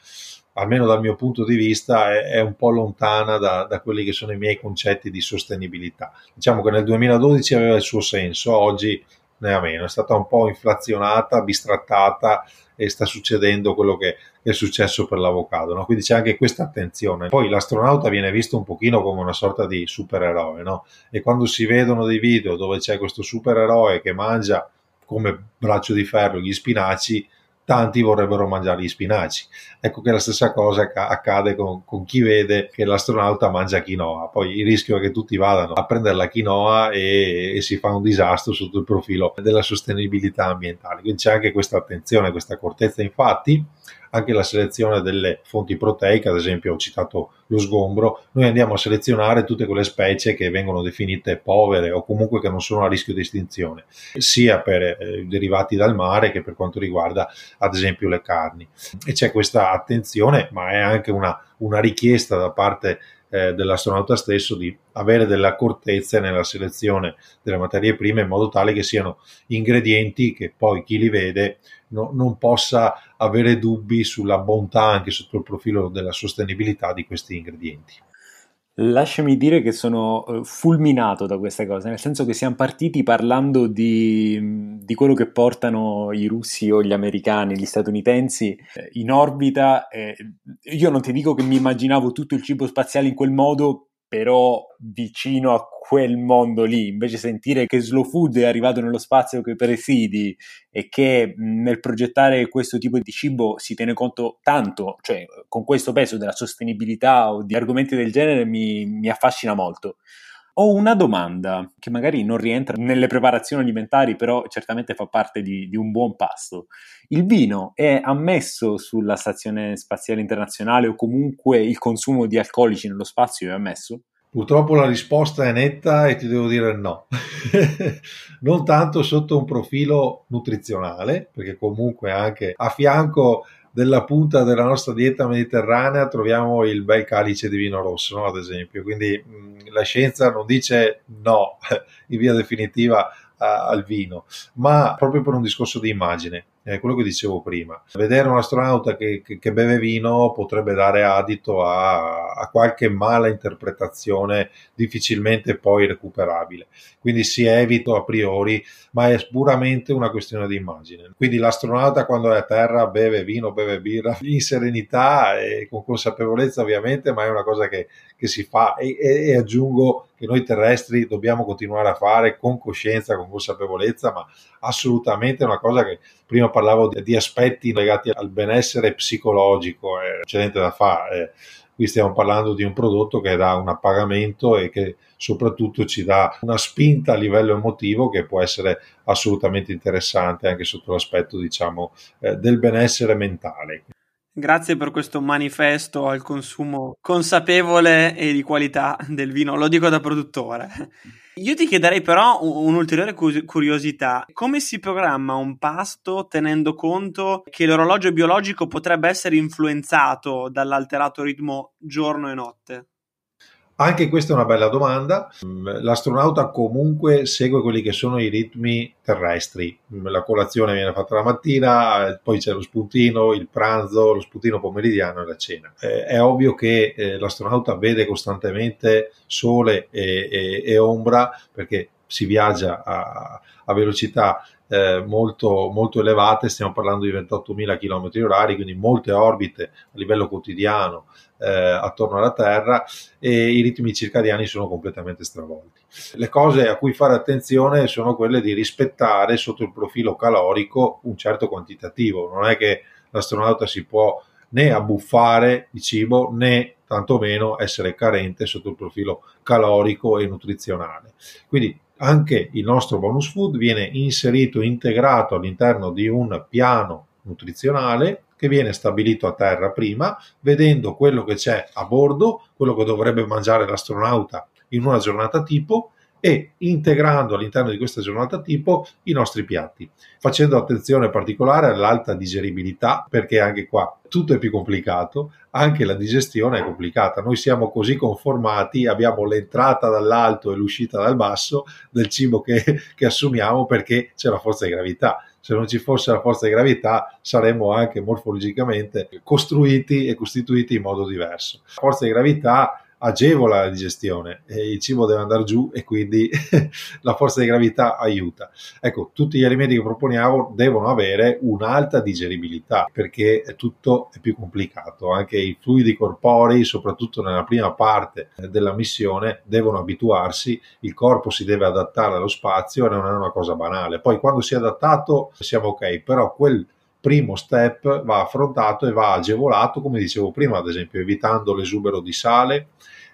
almeno dal mio punto di vista, è, è un po' lontana da, da, quelli che sono i miei concetti di sostenibilità. Diciamo che nel 2012 aveva il suo senso, oggi ne ha meno, è stata un po' inflazionata, bistrattata e sta succedendo quello che è successo per l'avocado, no? quindi c'è anche questa attenzione. Poi l'astronauta viene visto un pochino come una sorta di supereroe, no? e quando si vedono dei video dove c'è questo supereroe che mangia come braccio di ferro gli spinaci, tanti vorrebbero mangiare gli spinaci. Ecco che la stessa cosa accade con, con, chi vede che l'astronauta mangia quinoa. Poi il rischio è che tutti vadano a prendere la quinoa e, e si fa un disastro sotto il profilo della sostenibilità ambientale. Quindi c'è anche questa attenzione, questa accortezza. Infatti, anche la selezione delle fonti proteiche, ad esempio ho citato lo sgombro, noi andiamo a selezionare tutte quelle specie che vengono definite povere o comunque che non sono a rischio di estinzione, sia per eh, derivati dal mare che per quanto riguarda ad esempio le carni. E c'è questa attenzione, ma è anche una, una richiesta da parte eh, dell'astronauta stesso di avere delle accortezze nella selezione delle materie prime in modo tale che siano ingredienti che poi chi li vede no, non possa avere dubbi sulla bontà anche sotto il profilo della sostenibilità di questi ingredienti. Lasciami dire che sono eh, fulminato da questa cosa, nel senso che siamo partiti parlando di, di quello che portano i russi o gli americani, gli statunitensi eh, in orbita. io non ti dico che mi immaginavo tutto il cibo spaziale in quel modo, però vicino a quel mondo lì, invece sentire che Slow Food è arrivato nello spazio che presidi e che nel progettare questo tipo di cibo si tiene conto tanto, cioè con questo peso della sostenibilità o di argomenti del genere mi, mi affascina molto. Ho una domanda che magari non rientra nelle preparazioni alimentari, però certamente fa parte di, di, un buon pasto. Il vino è ammesso sulla Stazione Spaziale Internazionale o comunque il consumo di alcolici nello spazio è ammesso? Purtroppo la risposta è netta e ti devo dire no. non tanto sotto un profilo nutrizionale, perché comunque anche a fianco della punta della nostra dieta mediterranea troviamo il bel calice di vino rosso, no? ad esempio. Quindi mh, la scienza non dice no in via definitiva a, al vino, ma proprio per un discorso di immagine è quello che dicevo prima. Vedere un astronauta che, che, che beve vino potrebbe dare adito a, a, qualche mala interpretazione difficilmente poi recuperabile. Quindi si evita a priori, ma è puramente una questione di immagine. Quindi l'astronauta quando è a terra beve vino, beve birra in serenità e con consapevolezza ovviamente, ma è una cosa che, che si fa e, e, e aggiungo che noi terrestri dobbiamo continuare a fare con coscienza, con consapevolezza, ma assolutamente è una cosa che prima parlavo di, di aspetti legati al benessere psicologico, eh, c'è niente da fare. Eh. Qui stiamo parlando di un prodotto che dà un appagamento e che soprattutto ci dà una spinta a livello emotivo che può essere assolutamente interessante anche sotto l'aspetto diciamo eh, del benessere mentale. Grazie per questo manifesto al consumo consapevole e di qualità del vino, lo dico da produttore. Io ti chiederei però un'ulteriore curiosità. Come si programma un pasto tenendo conto che l'orologio biologico potrebbe essere influenzato dall'alterato ritmo giorno e notte? Anche questa è una bella domanda. L'astronauta comunque segue quelli che sono i ritmi terrestri. La colazione viene fatta la mattina, poi c'è lo spuntino, il pranzo, lo spuntino pomeridiano e la cena. È ovvio che eh, l'astronauta vede costantemente sole e, e, e ombra perché si viaggia a, a velocità eh, molto, molto elevate, stiamo parlando di 28.000 km orari, quindi molte orbite a livello quotidiano eh, attorno alla Terra e i ritmi circadiani sono completamente stravolti. Le cose a cui fare attenzione sono quelle di rispettare sotto il profilo calorico un certo quantitativo, non è che l'astronauta si può né abbuffare di cibo né tantomeno essere carente sotto il profilo calorico e nutrizionale. Quindi anche il nostro bonus food viene inserito, integrato all'interno di un piano nutrizionale che viene stabilito a terra prima, vedendo quello che c'è a bordo, quello che dovrebbe mangiare l'astronauta in una giornata tipo e integrando all'interno di questa giornata tipo i nostri piatti, facendo attenzione particolare all'alta digeribilità perché anche qua tutto è più complicato, anche la digestione è complicata. Noi siamo così conformati, abbiamo l'entrata dall'alto e l'uscita dal basso del cibo che, che assumiamo perché c'è la forza di gravità se non ci fosse la forza di gravità saremmo anche morfologicamente costruiti e costituiti in modo diverso. La forza di gravità agevola la digestione il cibo deve andare giù e quindi la forza di gravità aiuta. Ecco, tutti gli alimenti che proponiamo devono avere un'alta digeribilità perché tutto è più complicato, anche i fluidi corporei, soprattutto nella prima parte della missione, devono abituarsi, il corpo si deve adattare allo spazio e non è una cosa banale. Poi quando si è adattato siamo ok, però quel primo step va affrontato e va agevolato, come dicevo prima, ad esempio evitando l'esubero di sale,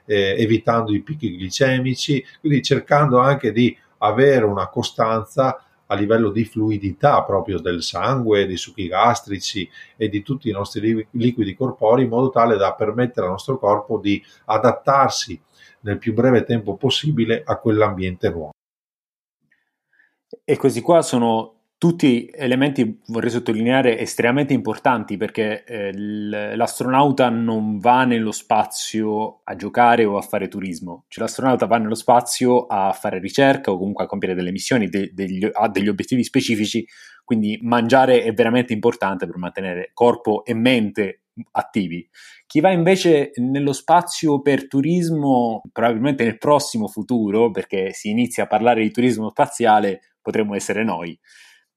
eh, evitando i picchi glicemici, quindi cercando anche di avere una costanza a livello di fluidità proprio del sangue, dei succhi gastrici e di tutti i nostri liquidi corporei in modo tale da permettere al nostro corpo di adattarsi nel più breve tempo possibile a quell'ambiente nuovo. E questi qua sono tutti elementi, vorrei sottolineare, estremamente importanti perché eh, l'astronauta non va nello spazio a giocare o a fare turismo, cioè l'astronauta va nello spazio a fare ricerca o comunque a compiere delle missioni, de- degli, ha degli obiettivi specifici, quindi mangiare è veramente importante per mantenere corpo e mente attivi. Chi va invece nello spazio per turismo, probabilmente nel prossimo futuro, perché si inizia a parlare di turismo spaziale, potremmo essere noi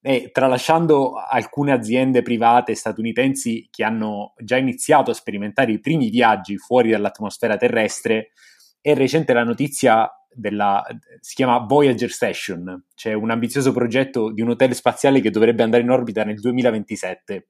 e tralasciando alcune aziende private statunitensi che hanno già iniziato a sperimentare i primi viaggi fuori dall'atmosfera terrestre, è recente la notizia della, si chiama Voyager Station, c'è un ambizioso progetto di un hotel spaziale che dovrebbe andare in orbita nel 2027.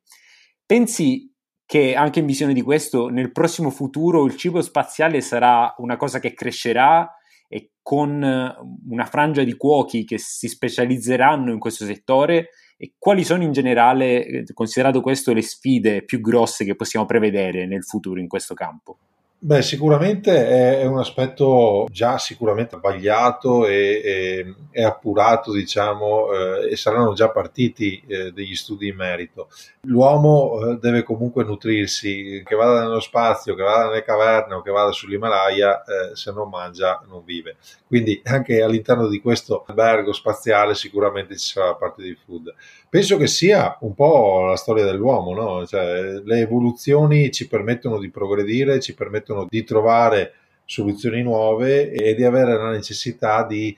Pensi che anche in visione di questo, nel prossimo futuro il cibo spaziale sarà una cosa che crescerà e con eh, una frangia di cuochi che si specializzeranno in questo settore e quali sono in generale, eh, considerato questo, le sfide più grosse che possiamo prevedere nel futuro in questo campo? Beh, sicuramente è, un aspetto già sicuramente sbagliato e, e, e appurato, diciamo, eh, e saranno già partiti eh, degli studi in merito. L'uomo eh, deve comunque nutrirsi, che vada nello spazio, che vada nelle caverne o che vada sull'Himalaya, eh, se non mangia non vive. Quindi anche all'interno di questo albergo spaziale sicuramente ci sarà la parte di food. Penso che sia un po' la storia dell'uomo, no? Cioè, le evoluzioni ci permettono di progredire, ci permettono di trovare soluzioni nuove e di avere la necessità di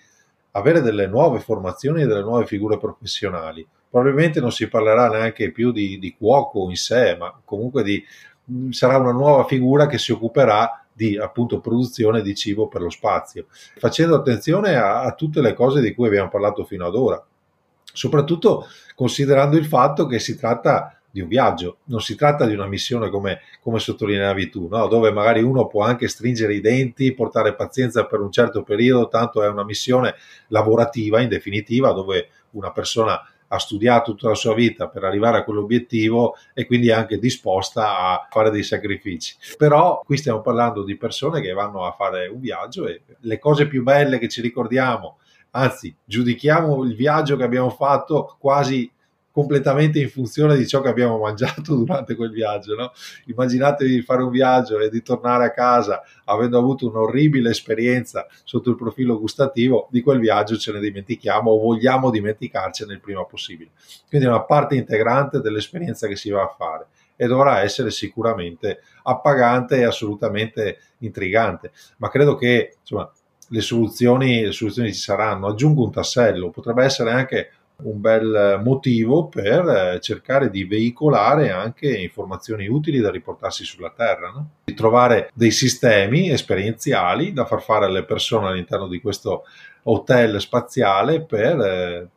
avere delle nuove formazioni e delle nuove figure professionali. Probabilmente non si parlerà neanche più di, di cuoco in sé, ma comunque di, sarà una nuova figura che si occuperà di appunto produzione di cibo per lo spazio, facendo attenzione a, a tutte le cose di cui abbiamo parlato fino ad ora, soprattutto considerando il fatto che si tratta di un viaggio, non si tratta di una missione come, come sottolineavi tu, no? dove magari uno può anche stringere i denti, portare pazienza per un certo periodo, tanto è una missione lavorativa in definitiva dove una persona ha studiato tutta la sua vita per arrivare a quell'obiettivo e quindi è anche disposta a fare dei sacrifici. Però qui stiamo parlando di persone che vanno a fare un viaggio e le cose più belle che ci ricordiamo, anzi giudichiamo il viaggio che abbiamo fatto quasi completamente in funzione di ciò che abbiamo mangiato durante quel viaggio. No? Immaginatevi di fare un viaggio e di tornare a casa avendo avuto un'orribile esperienza sotto il profilo gustativo, di quel viaggio ce ne dimentichiamo o vogliamo dimenticarcene il prima possibile. Quindi è una parte integrante dell'esperienza che si va a fare e dovrà essere sicuramente appagante e assolutamente intrigante. Ma credo che insomma, le soluzioni, le soluzioni ci saranno. Aggiungo un tassello, potrebbe essere anche un bel motivo per eh, cercare di veicolare anche informazioni utili da riportarsi sulla Terra, no? di trovare dei sistemi esperienziali da far fare alle persone all'interno di questo hotel spaziale per eh,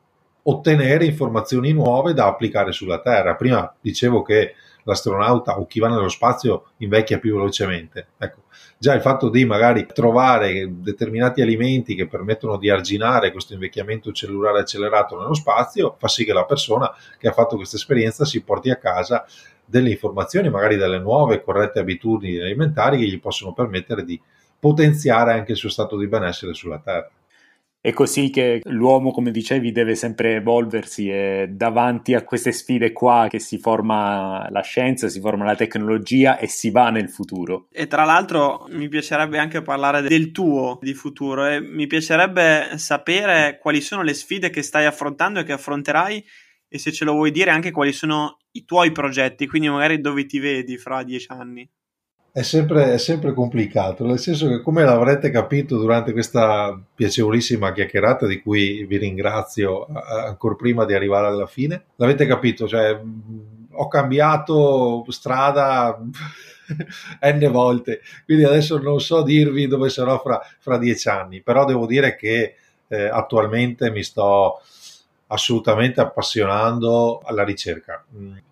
ottenere informazioni nuove da applicare sulla Terra. Prima dicevo che l'astronauta o chi va nello spazio invecchia più velocemente. Ecco, già il fatto di magari trovare determinati alimenti che permettono di arginare questo invecchiamento cellulare accelerato nello spazio fa sì che la persona che ha fatto questa esperienza si porti a casa delle informazioni, magari delle nuove corrette abitudini alimentari che gli possono permettere di potenziare anche il suo stato di benessere sulla Terra. È così che l'uomo, come dicevi, deve sempre evolversi e davanti a queste sfide qua che si forma la scienza, si forma la tecnologia e si va nel futuro. E tra l'altro mi piacerebbe anche parlare del tuo di futuro e mi piacerebbe sapere quali sono le sfide che stai affrontando e che affronterai e se ce lo vuoi dire anche quali sono i tuoi progetti, quindi magari dove ti vedi fra dieci anni è sempre, è sempre, complicato, nel senso che come l'avrete capito durante questa piacevolissima chiacchierata di cui vi ringrazio ancora prima di arrivare alla fine, l'avete capito, cioè ho cambiato strada n volte, quindi adesso non so dirvi dove sarò fra, fra dieci anni, però devo dire che eh, attualmente mi sto assolutamente appassionando alla ricerca.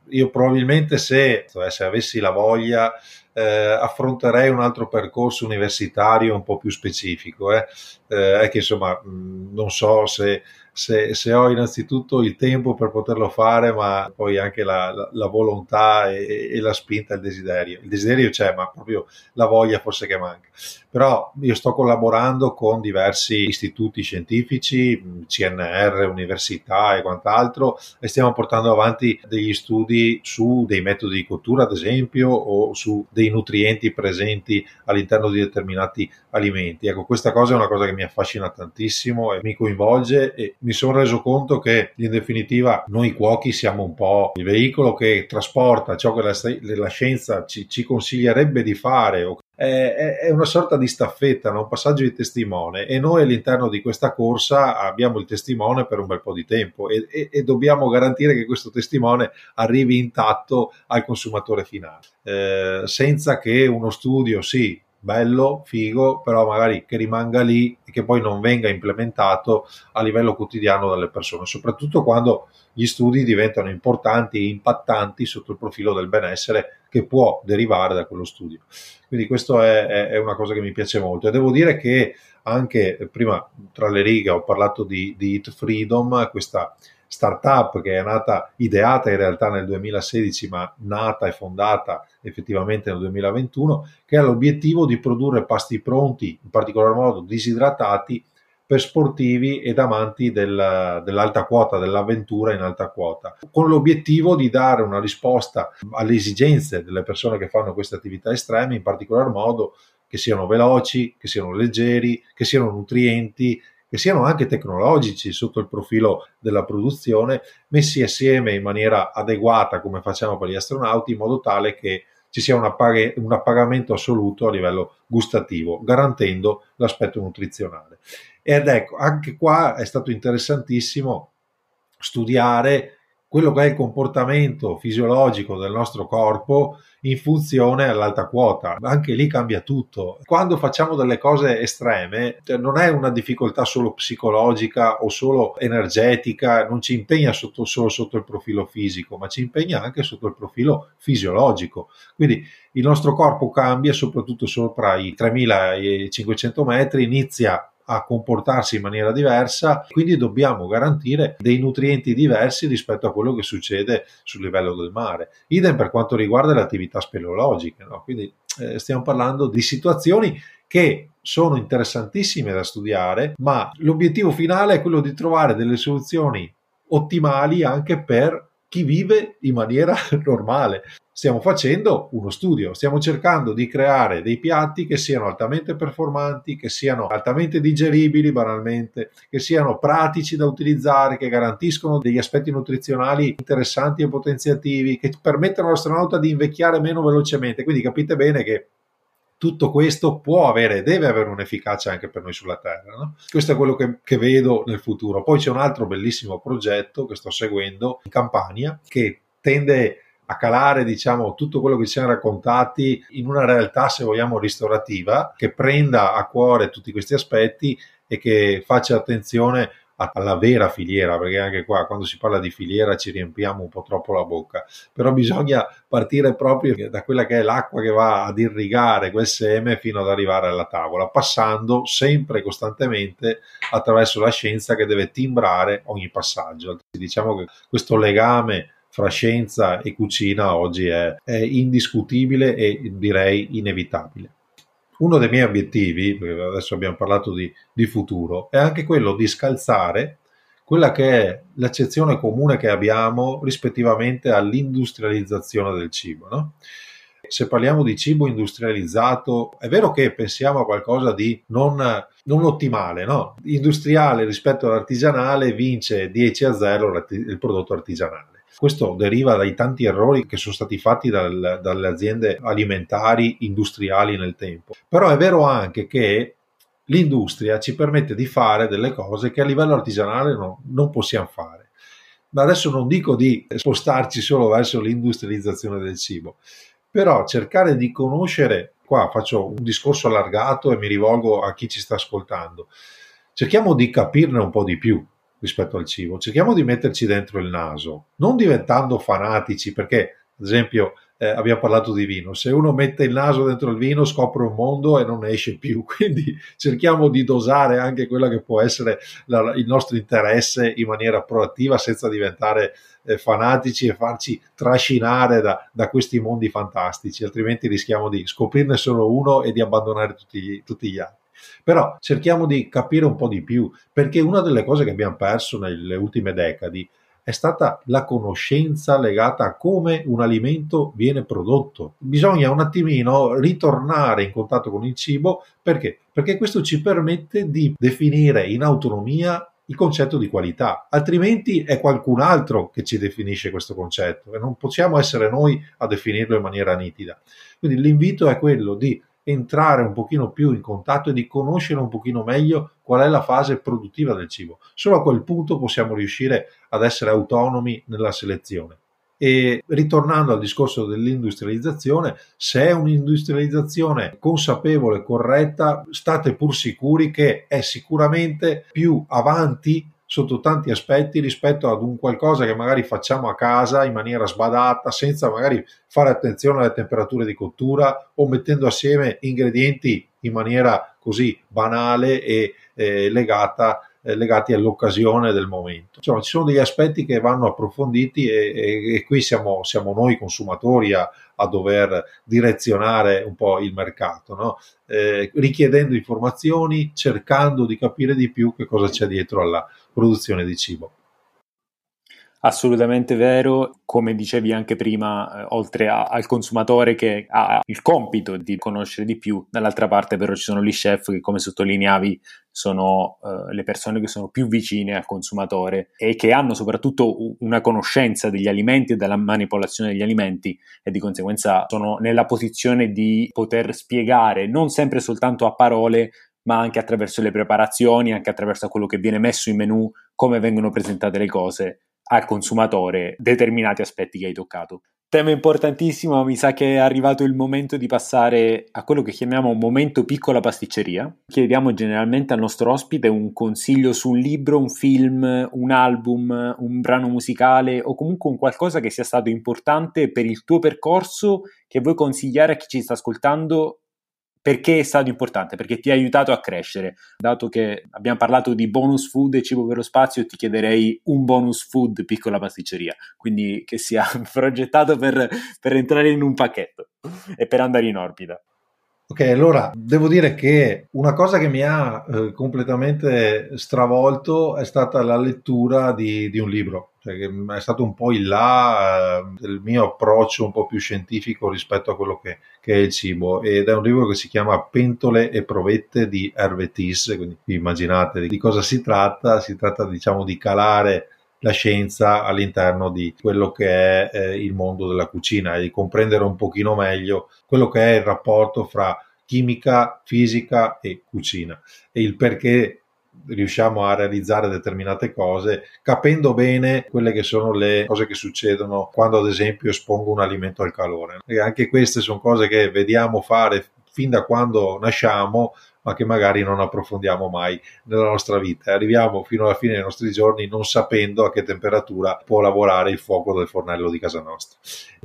Io probabilmente se, se avessi la voglia eh, affronterei un altro percorso universitario un po' più specifico. Eh. Eh, è che insomma mh, non so se se, se, ho innanzitutto il tempo per poterlo fare, ma poi anche la, la, la volontà e, e, la spinta, il desiderio. Il desiderio c'è, ma proprio la voglia forse che manca. Però io sto collaborando con diversi istituti scientifici, CNR, università e quant'altro, e stiamo portando avanti degli studi su dei metodi di cottura, ad esempio, o su dei nutrienti presenti all'interno di determinati alimenti. Ecco, questa cosa è una cosa che mi affascina tantissimo e mi coinvolge e mi sono reso conto che in definitiva noi cuochi siamo un po' il veicolo che trasporta ciò che la, la scienza ci, ci, consiglierebbe di fare. È, è, una sorta di staffetta, un passaggio di testimone e noi all'interno di questa corsa abbiamo il testimone per un bel po' di tempo e, e, e dobbiamo garantire che questo testimone arrivi intatto al consumatore finale, eh, senza che uno studio, sì, bello, figo, però magari che rimanga lì e che poi non venga implementato a livello quotidiano dalle persone, soprattutto quando gli studi diventano importanti e impattanti sotto il profilo del benessere che può derivare da quello studio. Quindi questo è, è una cosa che mi piace molto e devo dire che anche prima tra le righe ho parlato di, di Eat Freedom, questa startup che è nata, ideata in realtà nel 2016, ma nata e fondata effettivamente nel 2021, che ha l'obiettivo di produrre pasti pronti, in particolar modo disidratati, per sportivi ed amanti del, dell'alta quota, dell'avventura in alta quota, con l'obiettivo di dare una risposta alle esigenze delle persone che fanno queste attività estreme, in particolar modo che siano veloci, che siano leggeri, che siano nutrienti, che siano anche tecnologici sotto il profilo della produzione, messi assieme in maniera adeguata come facciamo per gli astronauti, in modo tale che ci sia un, appag- un appagamento assoluto a livello gustativo, garantendo l'aspetto nutrizionale. Ed ecco, anche qua è stato interessantissimo studiare quello che è il comportamento fisiologico del nostro corpo in funzione all'alta quota. Anche lì cambia tutto. Quando facciamo delle cose estreme, cioè non è una difficoltà solo psicologica o solo energetica, non ci impegna sotto, solo sotto il profilo fisico, ma ci impegna anche sotto il profilo fisiologico. Quindi il nostro corpo cambia, soprattutto sopra i 3500 metri, inizia a comportarsi in maniera diversa, quindi dobbiamo garantire dei nutrienti diversi rispetto a quello che succede sul livello del mare. Idem per quanto riguarda le attività speleologiche, no? quindi eh, stiamo parlando di situazioni che sono interessantissime da studiare, ma l'obiettivo finale è quello di trovare delle soluzioni ottimali anche per chi vive in maniera normale stiamo facendo uno studio, stiamo cercando di creare dei piatti che siano altamente performanti, che siano altamente digeribili banalmente, che siano pratici da utilizzare, che garantiscono degli aspetti nutrizionali interessanti e potenziativi, che permettano all'astronauta di invecchiare meno velocemente. Quindi capite bene che tutto questo può avere, deve avere un'efficacia anche per noi sulla Terra. No? Questo è quello che, che, vedo nel futuro. Poi c'è un altro bellissimo progetto che sto seguendo in Campania che tende a calare diciamo tutto quello che ci siamo raccontati in una realtà se vogliamo ristorativa che prenda a cuore tutti questi aspetti e che faccia attenzione alla vera filiera, perché anche qua quando si parla di filiera ci riempiamo un po' troppo la bocca, però bisogna partire proprio da quella che è l'acqua che va ad irrigare quel seme fino ad arrivare alla tavola, passando sempre e costantemente attraverso la scienza che deve timbrare ogni passaggio. Diciamo che questo legame fra scienza e cucina oggi è, è indiscutibile e direi inevitabile. Uno dei miei obiettivi, perché adesso abbiamo parlato di, di futuro, è anche quello di scalzare quella che è l'accezione comune che abbiamo rispettivamente all'industrializzazione del cibo. No? Se parliamo di cibo industrializzato, è vero che pensiamo a qualcosa di non, non ottimale, no? industriale rispetto all'artigianale vince 10 a 0 il prodotto artigianale. Questo deriva dai tanti errori che sono stati fatti dal, dalle aziende alimentari industriali nel tempo. Però è vero anche che l'industria ci permette di fare delle cose che a livello artigianale no, non possiamo fare. Ma adesso non dico di spostarci solo verso l'industrializzazione del cibo, però cercare di conoscere, qua faccio un discorso allargato e mi rivolgo a chi ci sta ascoltando, cerchiamo di capirne un po' di più rispetto al cibo. Cerchiamo di metterci dentro il naso, non diventando fanatici, perché ad esempio eh, abbiamo parlato di vino, se uno mette il naso dentro il vino scopre un mondo e non ne esce più, quindi cerchiamo di dosare anche quello che può essere la, il nostro interesse in maniera proattiva senza diventare eh, fanatici e farci trascinare da, da, questi mondi fantastici, altrimenti rischiamo di scoprirne solo uno e di abbandonare tutti, tutti gli altri. Però cerchiamo di capire un po' di più, perché una delle cose che abbiamo perso nelle ultime decadi è stata la conoscenza legata a come un alimento viene prodotto. Bisogna un attimino ritornare in contatto con il cibo perché? Perché questo ci permette di definire in autonomia il concetto di qualità, altrimenti è qualcun altro che ci definisce questo concetto e non possiamo essere noi a definirlo in maniera nitida. Quindi l'invito è quello di entrare un pochino più in contatto e di conoscere un pochino meglio qual è la fase produttiva del cibo. Solo a quel punto possiamo riuscire ad essere autonomi nella selezione. E ritornando al discorso dell'industrializzazione, se è un'industrializzazione consapevole e corretta, state pur sicuri che è sicuramente più avanti sotto tanti aspetti rispetto ad un qualcosa che magari facciamo a casa in maniera sbadata, senza magari fare attenzione alle temperature di cottura o mettendo assieme ingredienti in maniera così banale e eh, legata legati all'occasione del momento. Insomma, ci sono degli aspetti che vanno approfonditi e, e, e qui siamo, siamo, noi consumatori a, a, dover direzionare un po' il mercato, no? eh, richiedendo informazioni, cercando di capire di più che cosa c'è dietro alla produzione di cibo. Assolutamente vero, come dicevi anche prima, eh, oltre a, al consumatore che ha il compito di conoscere di più, dall'altra parte però ci sono gli chef che come sottolineavi sono eh, le persone che sono più vicine al consumatore e che hanno soprattutto una conoscenza degli alimenti e della manipolazione degli alimenti e di conseguenza sono nella posizione di poter spiegare non sempre soltanto a parole ma anche attraverso le preparazioni, anche attraverso quello che viene messo in menù, come vengono presentate le cose al consumatore determinati aspetti che hai toccato. Tema importantissimo, mi sa che è arrivato il momento di passare a quello che chiamiamo momento piccola pasticceria. Chiediamo generalmente al nostro ospite un consiglio su un libro, un film, un album, un brano musicale o comunque un qualcosa che sia stato importante per il tuo percorso che vuoi consigliare a chi ci sta ascoltando perché è stato importante? Perché ti ha aiutato a crescere. Dato che abbiamo parlato di bonus food e cibo per lo spazio, ti chiederei un bonus food piccola pasticceria, quindi che sia progettato per, per entrare in un pacchetto e per andare in orbita. Ok, allora devo dire che una cosa che mi ha eh, completamente stravolto è stata la lettura di, di un libro, cioè è stato un po' il là eh, del mio approccio un po' più scientifico rispetto a quello che, che, è il cibo. Ed è un libro che si chiama Pentole e provette di Hervé Tis, quindi immaginate di cosa si tratta, si tratta diciamo di calare la scienza all'interno di quello che è eh, il mondo della cucina e di comprendere un pochino meglio quello che è il rapporto fra chimica, fisica e cucina e il perché riusciamo a realizzare determinate cose capendo bene quelle che sono le cose che succedono quando ad esempio espongo un alimento al calore. E anche queste sono cose che vediamo fare fin da quando nasciamo ma che magari non approfondiamo mai nella nostra vita. Arriviamo fino alla fine dei nostri giorni non sapendo a che temperatura può lavorare il fuoco del fornello di casa nostra.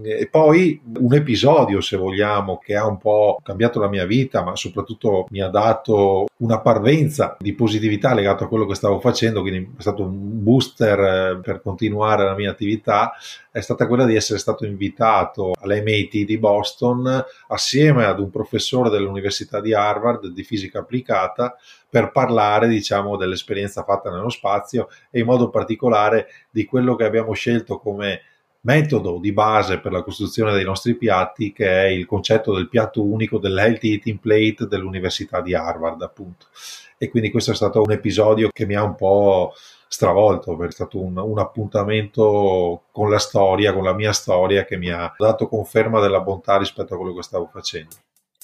E poi un episodio, se vogliamo, che ha un po' cambiato la mia vita, ma soprattutto mi ha dato una parvenza di positività legato a quello che stavo facendo, quindi è stato un booster eh, per continuare la mia attività, è stata quella di essere stato invitato all'MIT di Boston assieme ad un professore dell'Università di Harvard di fisica applicata per parlare diciamo dell'esperienza fatta nello spazio e in modo particolare di quello che abbiamo scelto come metodo di base per la costruzione dei nostri piatti che è il concetto del piatto unico dell'Healthy Eating Plate dell'Università di Harvard appunto. E quindi questo è stato un episodio che mi ha un po' stravolto perché è stato un, un, appuntamento con la storia, con la mia storia che mi ha dato conferma della bontà rispetto a quello che stavo facendo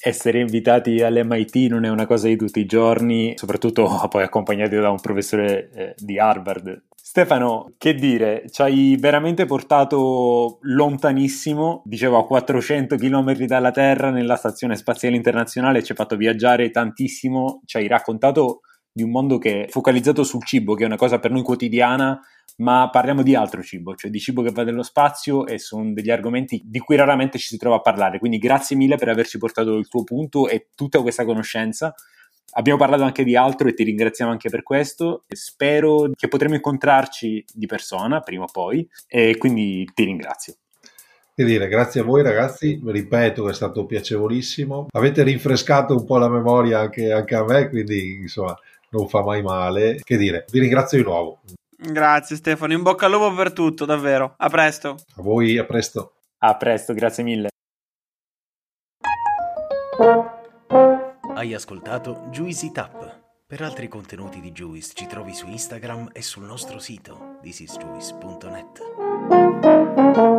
essere invitati all'MIT non è una cosa di tutti i giorni, soprattutto poi accompagnati da un professore eh, di Harvard. Stefano, che dire, ci hai veramente portato lontanissimo, dicevo a 400 km dalla Terra nella Stazione Spaziale Internazionale, ci hai fatto viaggiare tantissimo, ci hai raccontato di un mondo che è focalizzato sul cibo, che è una cosa per noi quotidiana, ma parliamo di altro cibo, cioè di cibo che va nello spazio e sono degli argomenti di cui raramente ci si trova a parlare. Quindi grazie mille per averci portato il tuo punto e tutta questa conoscenza. Abbiamo parlato anche di altro e ti ringraziamo anche per questo. Spero che potremo incontrarci di persona prima o poi e quindi ti ringrazio. Che dire, grazie a voi ragazzi, ripeto che è stato piacevolissimo. Avete rinfrescato un po' la memoria anche, anche a me, quindi insomma non fa mai male. Che dire, vi ringrazio di nuovo. Grazie Stefano, in bocca al lupo per tutto, davvero. A presto. A voi, a presto. A presto, grazie mille. Hai ascoltato Juicy Tap. Per altri contenuti di Juice ci trovi su Instagram e sul nostro sito thisisjuice.net.